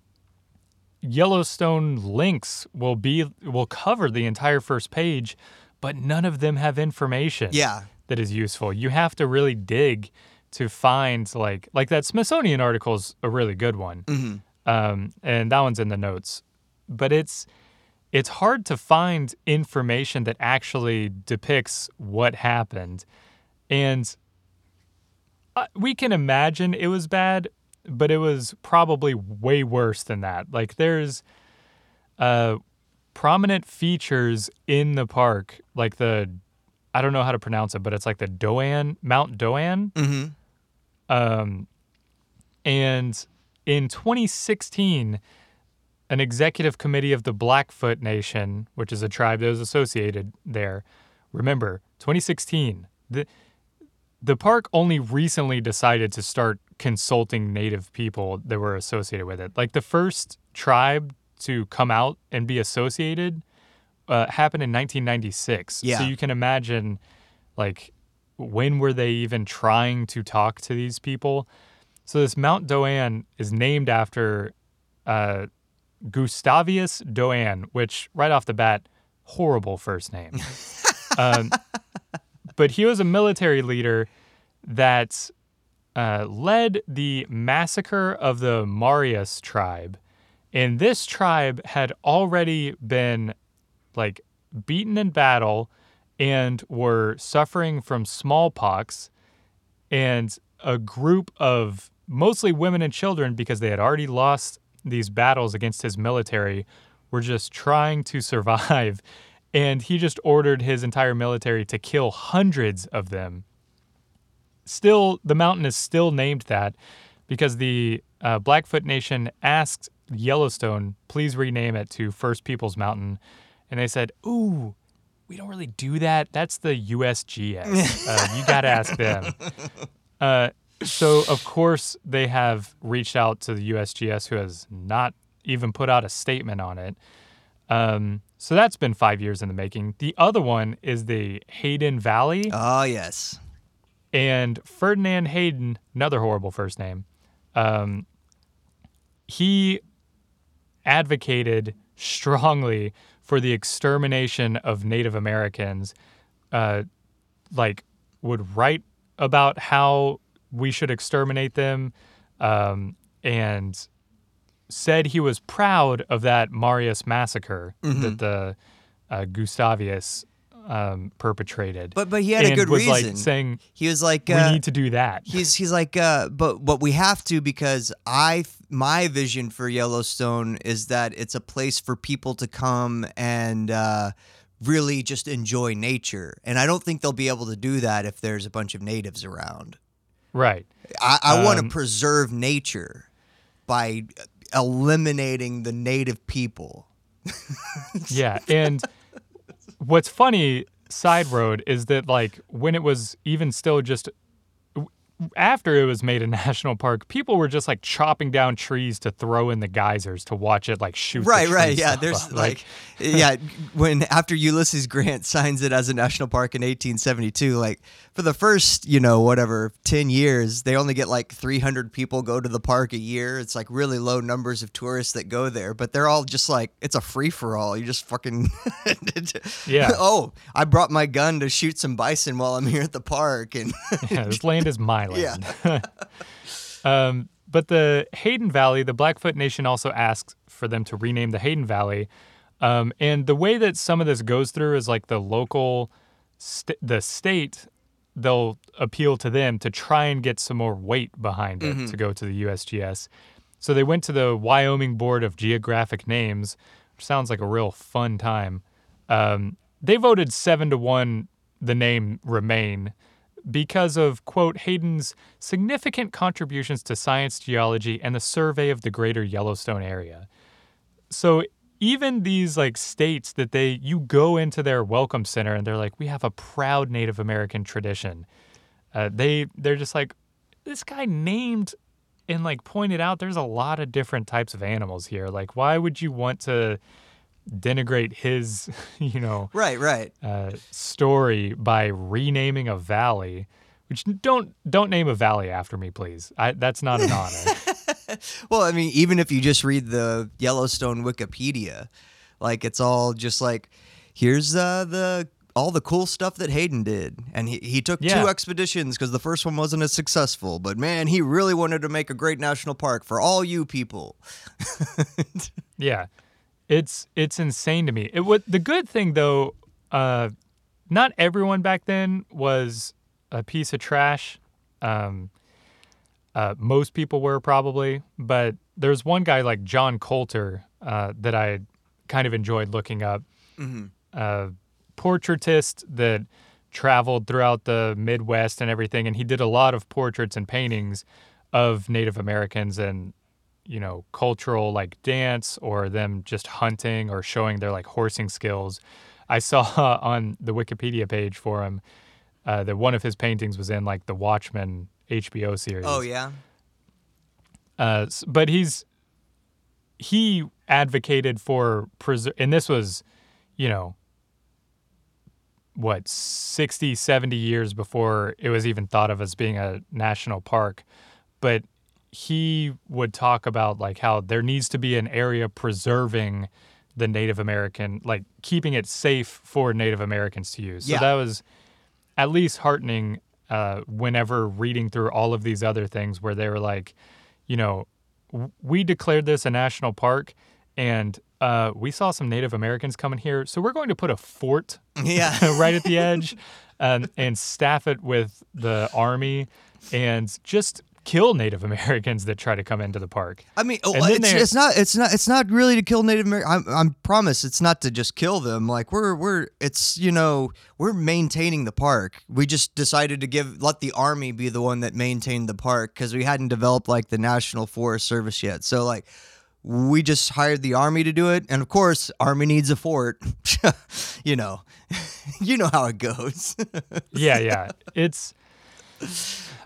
yellowstone links will be will cover the entire first page but none of them have information Yeah. that is useful. You have to really dig to find like like that Smithsonian article is a really good one, mm-hmm. Um, and that one's in the notes. But it's it's hard to find information that actually depicts what happened, and uh, we can imagine it was bad, but it was probably way worse than that. Like there's uh, prominent features in the park, like the I don't know how to pronounce it, but it's like the Doane Mount Doane. Mm-hmm. Um, and in 2016, an executive committee of the Blackfoot Nation, which is a tribe that was associated there, remember 2016. The the park only recently decided to start consulting native people that were associated with it. Like the first tribe to come out and be associated uh, happened in 1996. Yeah. So you can imagine, like, when were they even trying to talk to these people? So this Mount Doane is named after uh, Gustavius Doane, which right off the bat, horrible first name. um, but he was a military leader that uh, led the massacre of the Marias tribe. And this tribe had already been like beaten in battle and were suffering from smallpox and a group of mostly women and children because they had already lost these battles against his military were just trying to survive. And he just ordered his entire military to kill hundreds of them. Still the mountain is still named that because the uh, blackfoot nation asked yellowstone please rename it to first peoples mountain. And they said ooh we don't really do that. That's the usgs uh, you gotta ask them. Uh, so of course they have reached out to the usgs who has not even put out a statement on it um, so that's been five years in the making the other one is the hayden valley Oh yes. and Ferdinand Hayden, another horrible first name, um, he advocated strongly for the extermination of Native Americans. Uh, like, would write about how we should exterminate them, um, and said he was proud of that Marias massacre that the uh, Gustavius um, perpetrated. But but he had a good was reason. like saying he was like, we uh, need to do that. he's he's like, uh, but but we have to because I my vision for Yellowstone is that it's a place for people to come and uh, really just enjoy nature, and I don't think they'll be able to do that if there's a bunch of natives around. Right. I, I want to Um, preserve nature by eliminating the native people. Yeah. And what's funny, side road, is that like when it was even still just after it was made a national park, people were just like chopping down trees to throw in the geysers to watch it like shoot. Right, right, yeah. up. There's like, yeah, when after Ulysses Grant signs it as a national park in 1872, like for the first, you know, whatever, 10 years, they only get like 300 people go to the park a year. It's like really low numbers of tourists that go there, but they're all just like, it's a free for all. You just fucking, Yeah. oh, I brought my gun to shoot some bison while I'm here at the park. And yeah, this land is Yeah. um, but the Hayden Valley, the Blackfoot Nation also asks for them to rename the Hayden Valley. Um, and the way that some of this goes through is like the local, st- the state, they'll appeal to them to try and get some more weight behind it to go to the USGS. So they went to the Wyoming Board of Geographic Names, which sounds like a real fun time. Um, they voted seven to one the name remain because of quote Hayden's significant contributions to science, geology, and the survey of the greater Yellowstone area. So even these like states that they you go into their welcome center and they're like, we have a proud Native American tradition. Uh, they they're just like, this guy named and like pointed out there's a lot of different types of animals here. Like, why would you want to denigrate his, you know, right, right. uh, story by renaming a valley? Which don't don't name a valley after me, please. I, that's not an honor. Well, I mean, even if you just read the Yellowstone Wikipedia, like it's all just like, here's uh, the all the cool stuff that Hayden did, and he he took Yeah. two expeditions because the first one wasn't as successful, but man, he really wanted to make a great national park for all you people. Yeah, it's it's insane to me. It the good thing though, uh, not everyone back then was a piece of trash. Um, uh, most people were probably, but there's one guy like John Coulter uh, that I kind of enjoyed looking up. Uh, portraitist that traveled throughout the Midwest and everything, and he did a lot of portraits and paintings of Native Americans and you know cultural like dance or them just hunting or showing their like horsing skills. I saw on the Wikipedia page for him uh, that one of his paintings was in like the Watchmen HBO series. Oh yeah, Uh, but he's he advocated for preser- and this was, you know, what 60, 70 years before it was even thought of as being a national park, but he would talk about like how there needs to be an area preserving the Native American, like keeping it safe for Native Americans to use. So Yeah. that was at least heartening uh, whenever reading through all of these other things where they were like, you know, we declared this a national park and uh, we saw some Native Americans coming here, so we're going to put a fort yeah. right at the edge um, and staff it with the army and just kill Native Americans that try to come into the park. I mean, oh, it's, it's not it's not it's not really to kill Native Americans. I'm, I'm promise it's not to just kill them. Like we're we're it's you know we're maintaining the park. We just decided to give let the army be the one that maintained the park because we hadn't developed like the National Forest Service yet. So like we just hired the army to do it, and of course, army needs a fort. you know, you know how it goes. yeah, yeah. It's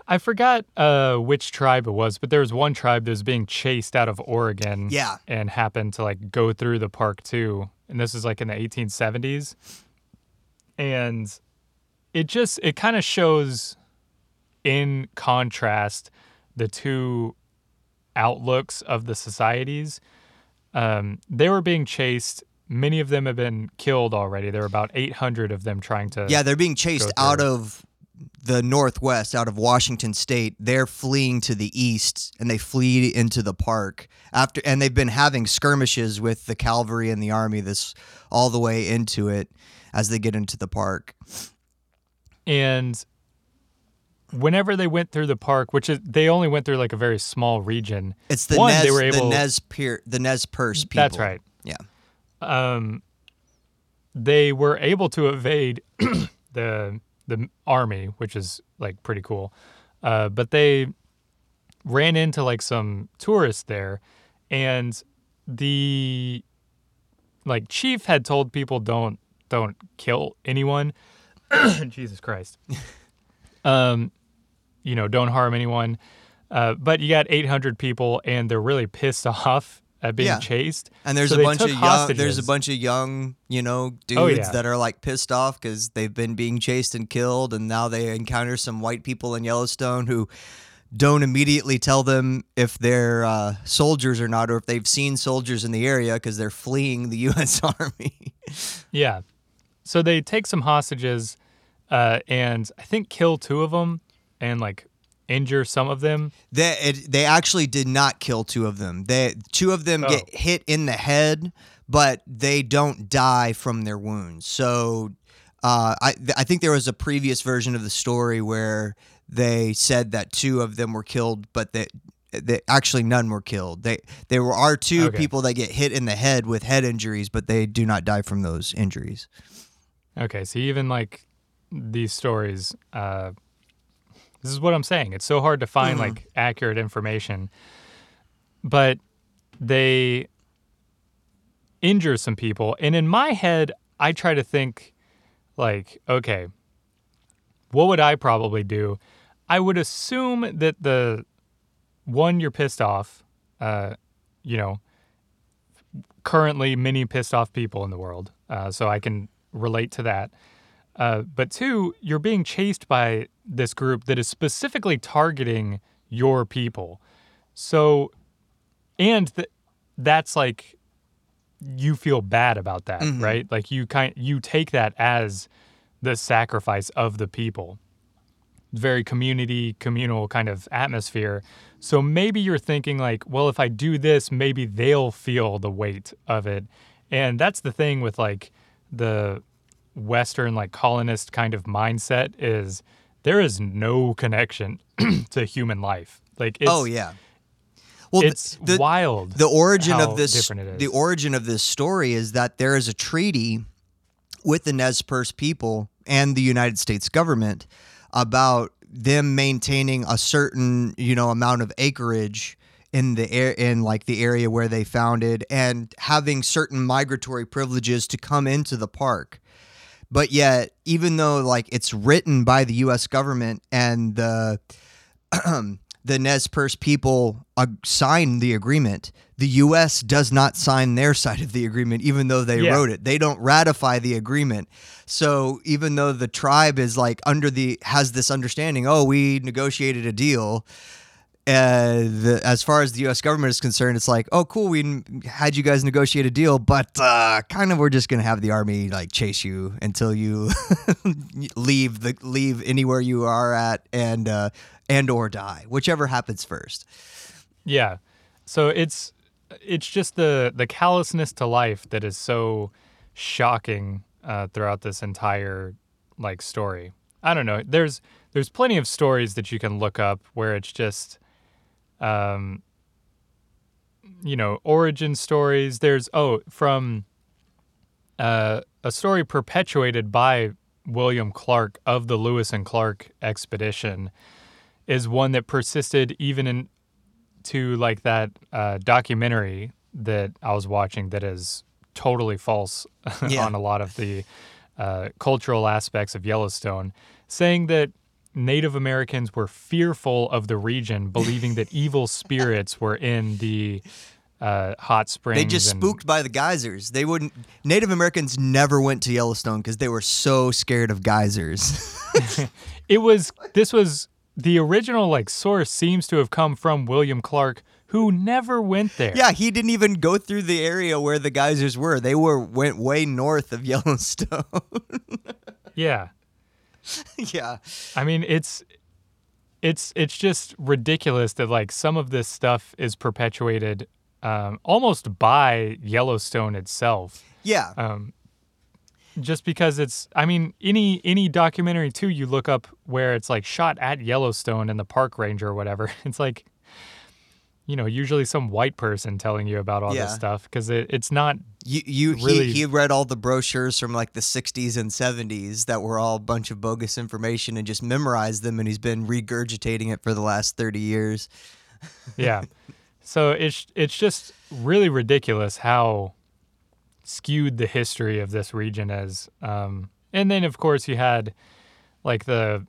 I forgot uh, which tribe it was, but there was one tribe that was being chased out of Oregon. Yeah. And happened to like go through the park too. And this is like in the 1870s. And it just it kind of shows in contrast the two outlooks of the societies. Um, they were being chased. Many of them have been killed already. There were about 800 of them trying to. Yeah, they're being chased out of the Northwest, out of Washington State. They're fleeing to the east, and they flee into the park after. And they've been having skirmishes with the cavalry and the army this all the way into it as they get into the park. And whenever they went through the park, which is they only went through like a very small region. It's the One, Nez, they were able- the Nez Pier, the Nez Perce people. That's right. Yeah. Um, they were able to evade the the army, which is like pretty cool. Uh, but they ran into like some tourists there, and the like chief had told people don't don't kill anyone. Jesus Christ. Um, you know, don't harm anyone. Uh, but you got 800 people, and they're really pissed off at being Yeah. chased. And there's So a they bunch took of young, there's a hostages. bunch of young, you know, dudes Oh, yeah. that are like pissed off because they've been being chased and killed, and now they encounter some white people in Yellowstone who don't immediately tell them if they're uh, soldiers or not, or if they've seen soldiers in the area because they're fleeing the U.S. Army. Yeah. So they take some hostages uh, and I think kill two of them and like injure some of them. They it, they actually did not kill two of them. They two of them Oh. get hit in the head, but they don't die from their wounds. So uh, I I think there was a previous version of the story where they said that two of them were killed, but that. They, actually, none were killed. They there were, are two Okay. people that get hit in the head with head injuries, but they do not die from those injuries. Okay. So even like these stories, uh, this is what I'm saying. It's so hard to find like accurate information. But they injure some people. And in my head, I try to think like, okay, what would I probably do? I would assume that the one you're pissed off, uh, you know, currently many pissed off people in the world, uh, so I can relate to that. Uh, but two, you're being chased by this group that is specifically targeting your people. So, and th- that's like you feel bad about that, right? Like you kind you take that as the sacrifice of the people. Very community, communal kind of atmosphere. So maybe you're thinking like, well, if I do this, maybe they'll feel the weight of it. And that's the thing with like the Western like colonist kind of mindset is there is no connection to human life. Like it's oh yeah. Well, it's the, wild. the origin of this different it is. the origin of this story is that there is a treaty with the Nez Perce people and the United States government about them maintaining a certain you know amount of acreage in the air in like the area where they founded and having certain migratory privileges to come into the park but yet even though like it's written by the US government and the the Nez Perce people uh, signed the agreement. The U.S. does not sign their side of the agreement, even though they Yeah. wrote it. They don't ratify the agreement. So even though the tribe is like under the has this understanding, oh, we negotiated a deal. Uh, the, as far as the U.S. government is concerned, it's like, oh, cool, we had you guys negotiate a deal, but uh, kind of we're just gonna have the army like chase you until you leave the leave anywhere you are at and uh, and or die, whichever happens first. Yeah. So it's it's just the the callousness to life that is so shocking uh, throughout this entire like story. I don't know. There's there's plenty of stories that you can look up where it's just um you know, origin stories. There's oh, from uh, a story perpetuated by William Clark of the Lewis and Clark expedition is one that persisted even in to like that uh, documentary that I was watching that is totally false Yeah. on a lot of the uh, cultural aspects of Yellowstone, saying that Native Americans were fearful of the region, believing that evil spirits were in the uh, hot springs. They just spooked by the geysers. They wouldn't. Native Americans never went to Yellowstone because they were so scared of geysers. It was this was the original like source seems to have come from William Clark, who never went there. yeah, he didn't even go through the area where the geysers were. They were went way north of Yellowstone. Yeah. yeah. I mean, it's it's it's just ridiculous that like some of this stuff is perpetuated um, almost by Yellowstone itself. Yeah. Um, just because it's, I mean, any any documentary too, you look up where it's like shot at Yellowstone and the park ranger or whatever. It's like, you know, usually some white person telling you about all Yeah. this stuff because it, it's not. You, you really- he, he read all the brochures from like the 60s and 70s that were all a bunch of bogus information and just memorized them and he's been regurgitating it for the last 30 years. Yeah. so it's it's just really ridiculous how skewed the history of this region is. Um, and then of course you had like the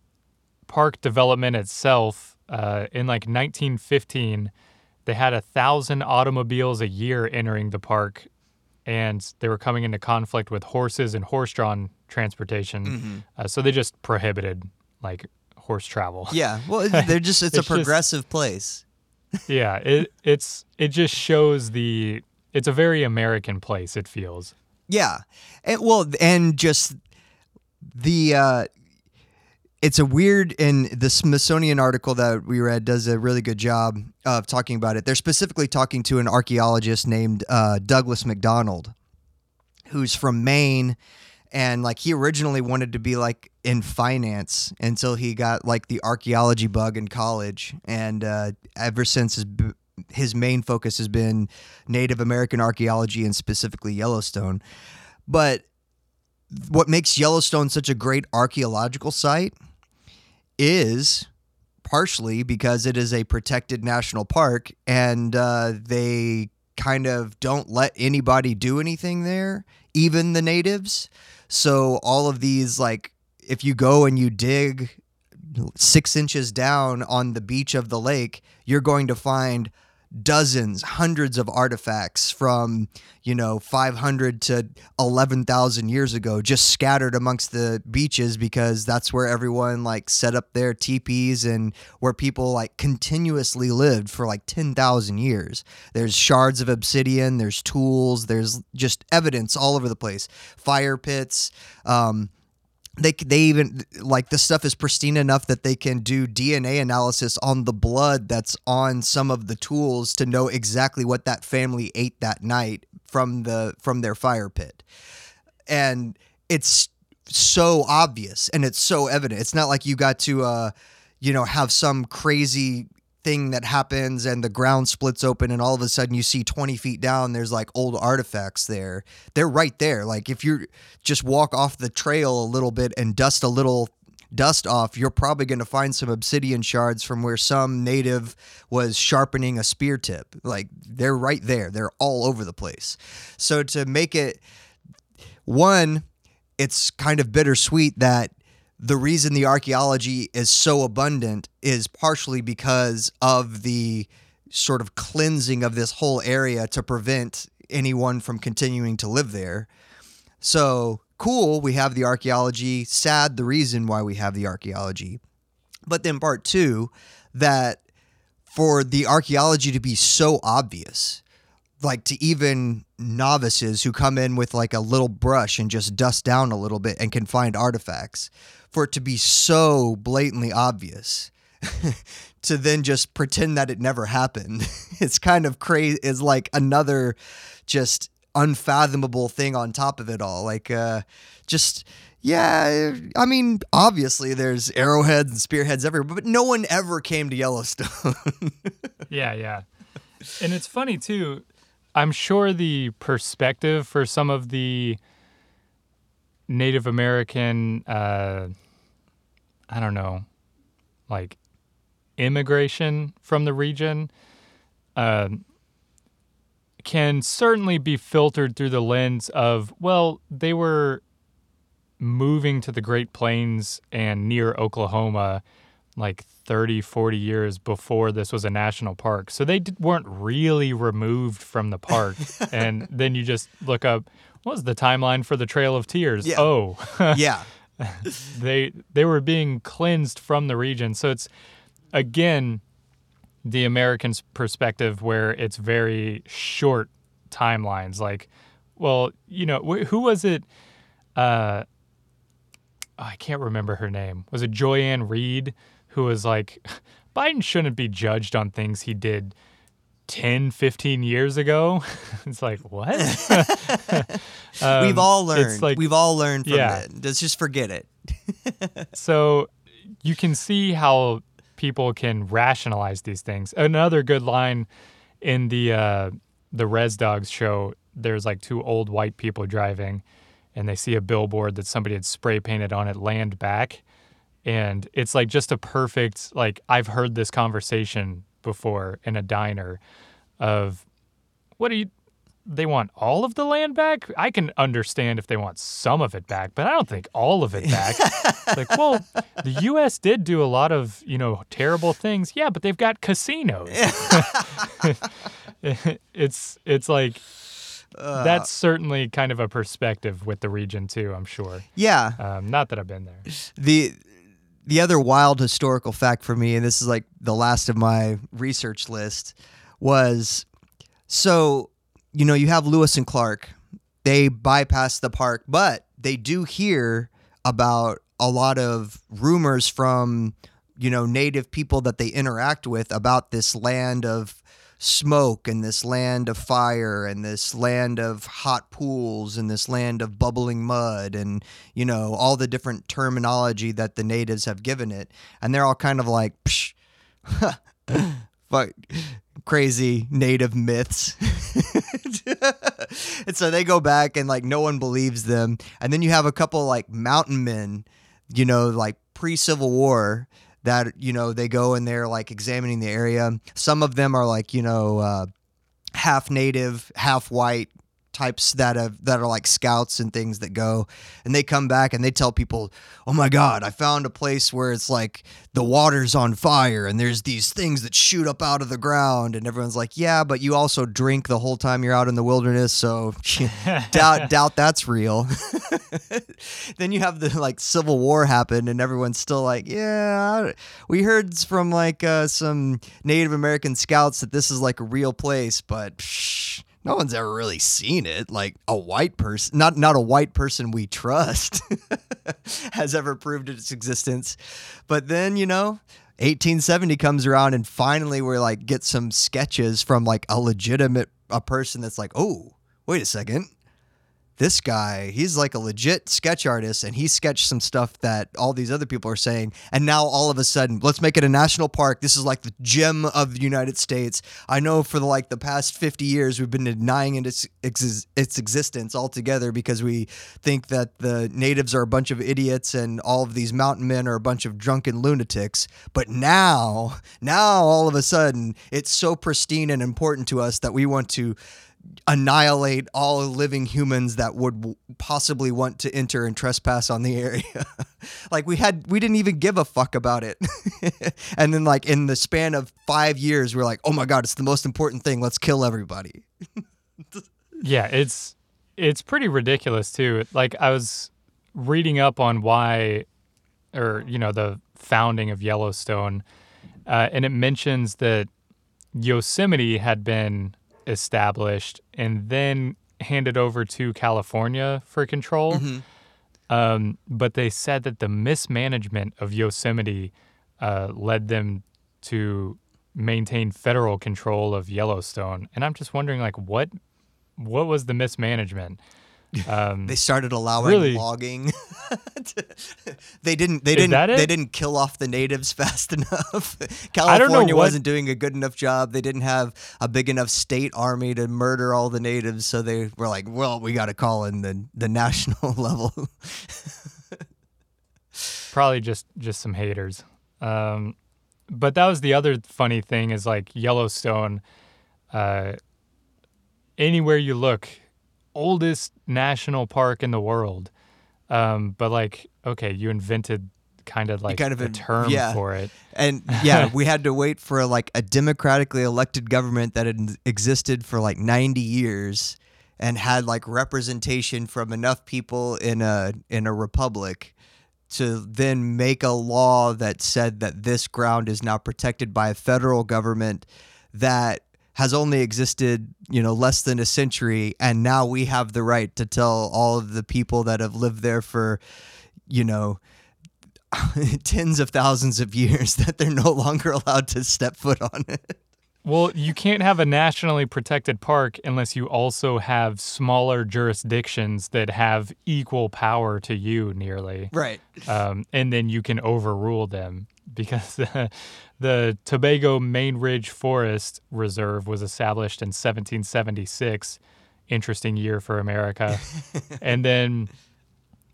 park development itself, uh, in like 1915, they had a thousand automobiles a year entering the park, and they were coming into conflict with horses and horse-drawn transportation. Mm-hmm. Uh, so they just prohibited like horse travel. Yeah. Well, they're just it's, It's a just- progressive place. yeah. It it's it just shows the. It's a very American place. It feels. Yeah. And well, and just the uh it's a weird and the Smithsonian article that we read does a really good job of talking about it. They're specifically talking to an archaeologist named uh, Douglas MacDonald, who's from Maine, and like he originally wanted to be like in finance until he got like the archaeology bug in college, and uh, ever since his his main focus has been Native American archaeology and specifically Yellowstone. But what makes Yellowstone such a great archaeological site is partially because it is a protected national park and uh, they kind of don't let anybody do anything there, even the natives. So all of these, like, if you go and you dig six inches down on the beach of the lake, you're going to find dozens, hundreds of artifacts from, you know, 500 to 11,000 years ago just scattered amongst the beaches because that's where everyone like set up their teepees and where people like continuously lived for like 10,000 years. There's shards of obsidian, there's tools, there's just evidence all over the place. Fire pits, um, they they even like the stuff is pristine enough that they can do DNA analysis on the blood that's on some of the tools to know exactly what that family ate that night from the from their fire pit. And it's so obvious and it's so evident. It's not like you got to uh you know have some crazy thing that happens and the ground splits open and all of a sudden you see 20 feet down there's like old artifacts there. They're right there. Like if you just walk off the trail a little bit and dust a little dust off you're probably going to find some obsidian shards from where some native was sharpening a spear tip. Like they're right there. They're all over the place. So to make it one it's kind of bittersweet that the reason the archaeology is so abundant is partially because of the sort of cleansing of this whole area to prevent anyone from continuing to live there. So cool, we have the archaeology. Sad, the reason why we have the archaeology. But then part two, that for the archaeology to be so obvious, like to even novices who come in with like a little brush and just dust down a little bit and can find artifacts, for it to be so blatantly obvious. to then just pretend that it never happened. It's kind of crazy. Is like another just unfathomable thing on top of it all. Like, uh, just yeah. I mean, obviously there's arrowheads and spearheads everywhere, but no one ever came to Yellowstone. Yeah, yeah. And it's funny too. I'm sure the perspective for some of the Native American, uh, I don't know, like immigration from the region, uh, can certainly be filtered through the lens of, well, they were moving to the Great Plains and near Oklahoma like 30, 40 years before this was a national park. So they d- weren't really removed from the park. and then you just look up, what was the timeline for the Trail of Tears? Yeah. Oh, yeah. they they were being cleansed from the region. So it's again the American's perspective where it's very short timelines. Like, well, you know, wh- who was it? Uh, I can't remember her name. Was it Joy-Ann Reid who was like, Biden shouldn't be judged on things he did 10, 15 years ago? it's like, what? Um, We've all learned. like- We've all learned from Yeah. it. Let's just forget it. So you can see how people can rationalize these things. Another good line in the uh, the Res Dogs show. There's like two old white people driving, and they see a billboard that somebody had spray painted on it, "Land Back," and it's like just a perfect like I've heard this conversation before in a diner, of what do you they want all of the land back. I can understand if they want some of it back, but I don't think all of it back. Like, well, the U.S. did do a lot of you know terrible things, yeah, but they've got casinos. it's it's like that's certainly kind of a perspective with the region too. I'm sure. Yeah. Um, not that I've been there. the the other wild historical fact for me, and this is like the last of my research list, was so you know you have Lewis and Clark, they bypass the park, but they do hear about a lot of rumors from you know native people that they interact with about this land of smoke and this land of fire and this land of hot pools and this land of bubbling mud and you know all the different terminology that the natives have given it. And they're all kind of like Psh, fuck crazy native myths. And so they go back and like no one believes them. And then you have a couple like mountain men you know like pre-civil war that you know they go and they're like examining the area. Some of them are like you know uh, half native half white types that have that are like scouts and things that go. And they come back and they tell people oh my god i found a place where it's like the water's on fire and there's these things that shoot up out of the ground. And everyone's like yeah but you also drink the whole time you're out in the wilderness so doubt doubt that's real. Then you have the like civil war happen and everyone's still like yeah we heard from like uh, some native american scouts that this is like a real place but psh, no one's ever really seen it. Like a white person not not a white person we trust has ever proved its existence. But then you know 1870 comes around and finally we're like get some sketches from like a legitimate a person that's like oh wait a second this guy, he's like a legit sketch artist and he sketched some stuff that all these other people are saying. And now all of a sudden, let's make it a national park. This is like the gem of the United States. I know for the, like the past 50 years, we've been denying its, its, its existence altogether because we think that the natives are a bunch of idiots and all of these mountain men are a bunch of drunken lunatics. But now, now all of a sudden, it's so pristine and important to us that we want to annihilate all living humans that would w- possibly want to enter and trespass on the area. like we had we didn't even give a fuck about it. and then like in the span of 5 years we're like, "Oh my god, it's the most important thing. Let's kill everybody." Yeah, it's it's pretty ridiculous too. Like I was reading up on why, or you know, the founding of Yellowstone, uh, and it mentions that Yosemite had been established and then handed over to California for control. Um, but they said that the mismanagement of Yosemite uh, led them to maintain federal control of Yellowstone. And I'm just wondering, like, what what was the mismanagement? Um, They started allowing Really? logging. they didn't. They Is didn't. They didn't kill off the natives fast enough. I don't know California what- wasn't doing a good enough job. They didn't have a big enough state army to murder all the natives. So they were like, "Well, we got to call in the the national level." probably just just some haters. Um, but that was the other funny thing is like Yellowstone. Uh, anywhere you look, oldest national park in the world. Um, but like, okay, you invented kind of like kind of a term yeah. for it. And yeah, we had to wait for like a democratically elected government that had existed for like 90 years and had like representation from enough people in a in a republic to then make a law that said that this ground is now protected by a federal government that has only existed, you know, less than a century and now we have the right to tell all of the people that have lived there for you know tens of thousands of years that they're no longer allowed to step foot on it. Well, you can't have a nationally protected park unless you also have smaller jurisdictions that have equal power to you, nearly. Right. um, and then you can overrule them because the, the Tobago Main Ridge Forest Reserve was established in 1776. Interesting year for America. and then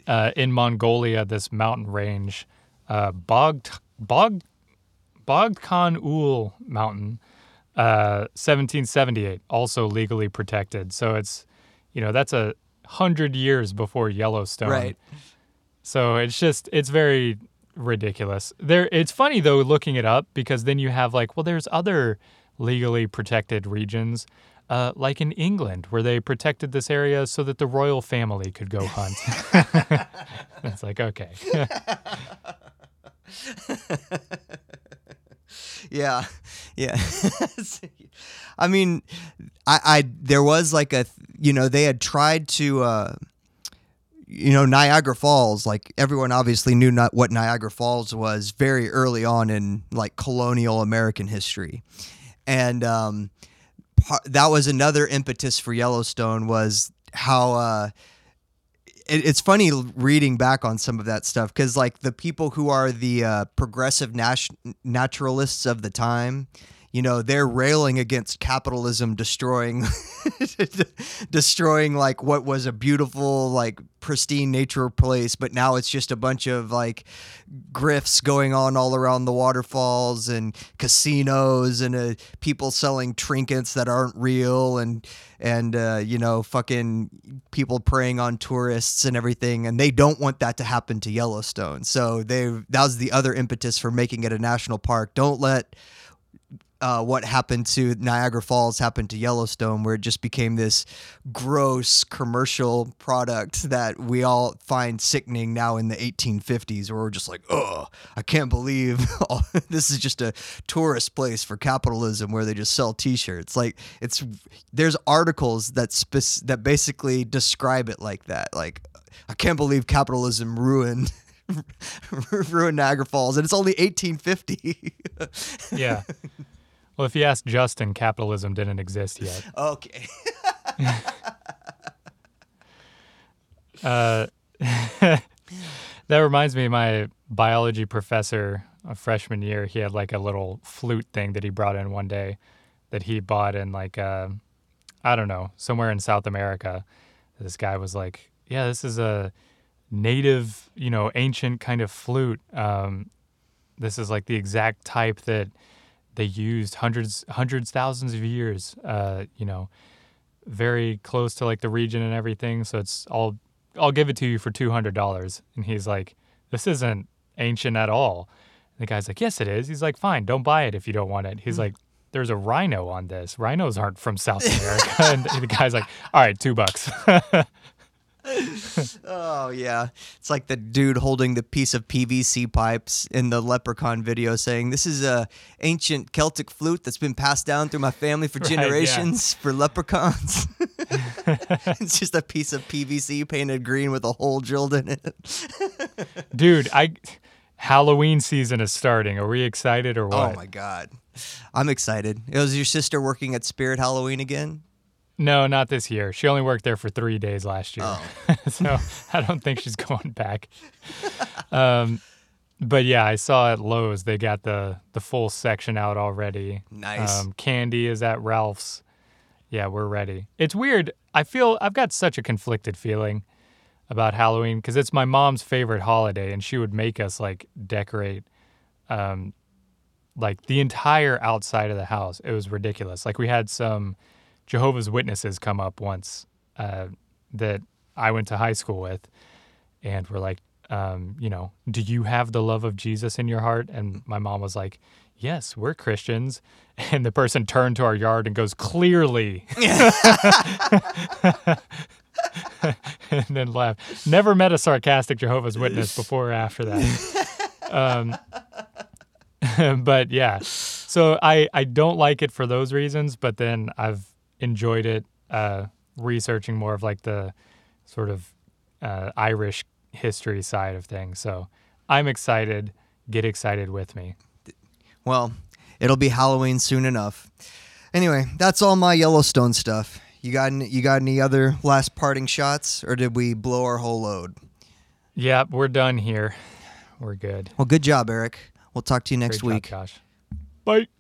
uh, in Mongolia, this mountain range, uh, Bog Bog Bogd Khan Uul Mountain, Uh, 1778, also legally protected. So it's, you know, that's a hundred years before Yellowstone. Right. So it's just it's very ridiculous. There it's funny though looking it up because then you have like well there's other legally protected regions uh, like in England where they protected this area so that the royal family could go hunt. it's like okay. Yeah, yeah. I mean, I, I there was like a you know they had tried to uh, you know Niagara Falls. Like everyone obviously knew not what Niagara Falls was very early on in like colonial American history, and um, par- that was another impetus for Yellowstone was how. Uh, it, it's funny reading back on some of that stuff because like the people who are the uh, progressive nat- naturalists of the time you know they're railing against capitalism destroying destroying like what was a beautiful like pristine nature place but now it's just a bunch of like grifts going on all around the waterfalls and casinos and uh, people selling trinkets that aren't real and and uh, you know fucking people preying on tourists and everything and they don't want that to happen to Yellowstone. So they that was the other impetus for making it a national park. Don't let uh, what happened to Niagara Falls happened to Yellowstone, where it just became this gross commercial product that we all find sickening now in the 1850s, where we're just like, oh, I can't believe this is just a tourist place for capitalism where they just sell T-shirts. Like it's there's articles that spec- that basically describe it like that. Like I can't believe capitalism ruined. ruined Niagara Falls, and it's only 1850. yeah. Well, if you ask Justin, capitalism didn't exist yet. okay. Uh, that reminds me, my biology professor, a freshman year, he had like a little flute thing that he brought in one day that he bought in like, uh, I don't know, somewhere in South America. This guy was like, yeah, this is a native, you know, ancient kind of flute. Um, this is like the exact type that they used hundreds, hundreds, thousands of years. Uh, you know, very close to like the region and everything. So it's all. I'll give it to you for two hundred dollars. And he's like, "This isn't ancient at all." And the guy's like, "Yes, it is." He's like, "Fine, don't buy it if you don't want it." He's like, "There's a rhino on this. Rhinos aren't from South America." and the guy's like, "All right, two bucks." Oh yeah, it's like the dude holding the piece of PVC pipes in the Leprechaun video, saying, "This is a ancient Celtic flute that's been passed down through my family for Right, yeah. generations for leprechauns." it's just a piece of PVC painted green with a hole drilled in it. Dude, I Halloween season is starting. Are we excited or oh what? Oh my god, I'm excited. Was your sister working at Spirit Halloween again? No, not this year. She only worked there for three days last year. Oh. so I don't think she's going back. Um, but yeah, I saw at Lowe's they got the the full section out already. Nice. Um, candy is at Ralph's. Yeah, we're ready. It's weird. I feel I've got such a conflicted feeling about Halloween because it's my mom's favorite holiday, and she would make us like decorate, um, like the entire outside of the house. It was ridiculous. Like we had some Jehovah's Witnesses come up once uh, that I went to high school with, and were like, um, you know, do you have the love of Jesus in your heart? And my mom was like, yes, we're Christians. And the person turned to our yard and goes, clearly. and then laughed. Never met a sarcastic Jehovah's Witness before or after that. Um, but yeah, so I, I don't like it for those reasons, but then I've enjoyed it uh, researching more of like the sort of uh, Irish history side of things. So I'm excited. Get excited with me. Well, it'll be Halloween soon enough. Anyway, that's all my Yellowstone stuff. You got any, you got any other last parting shots, or did we blow our whole load? Yeah, we're done here. We're good. Well, good job, Eric. We'll talk to you next Great job, week. Josh. Bye.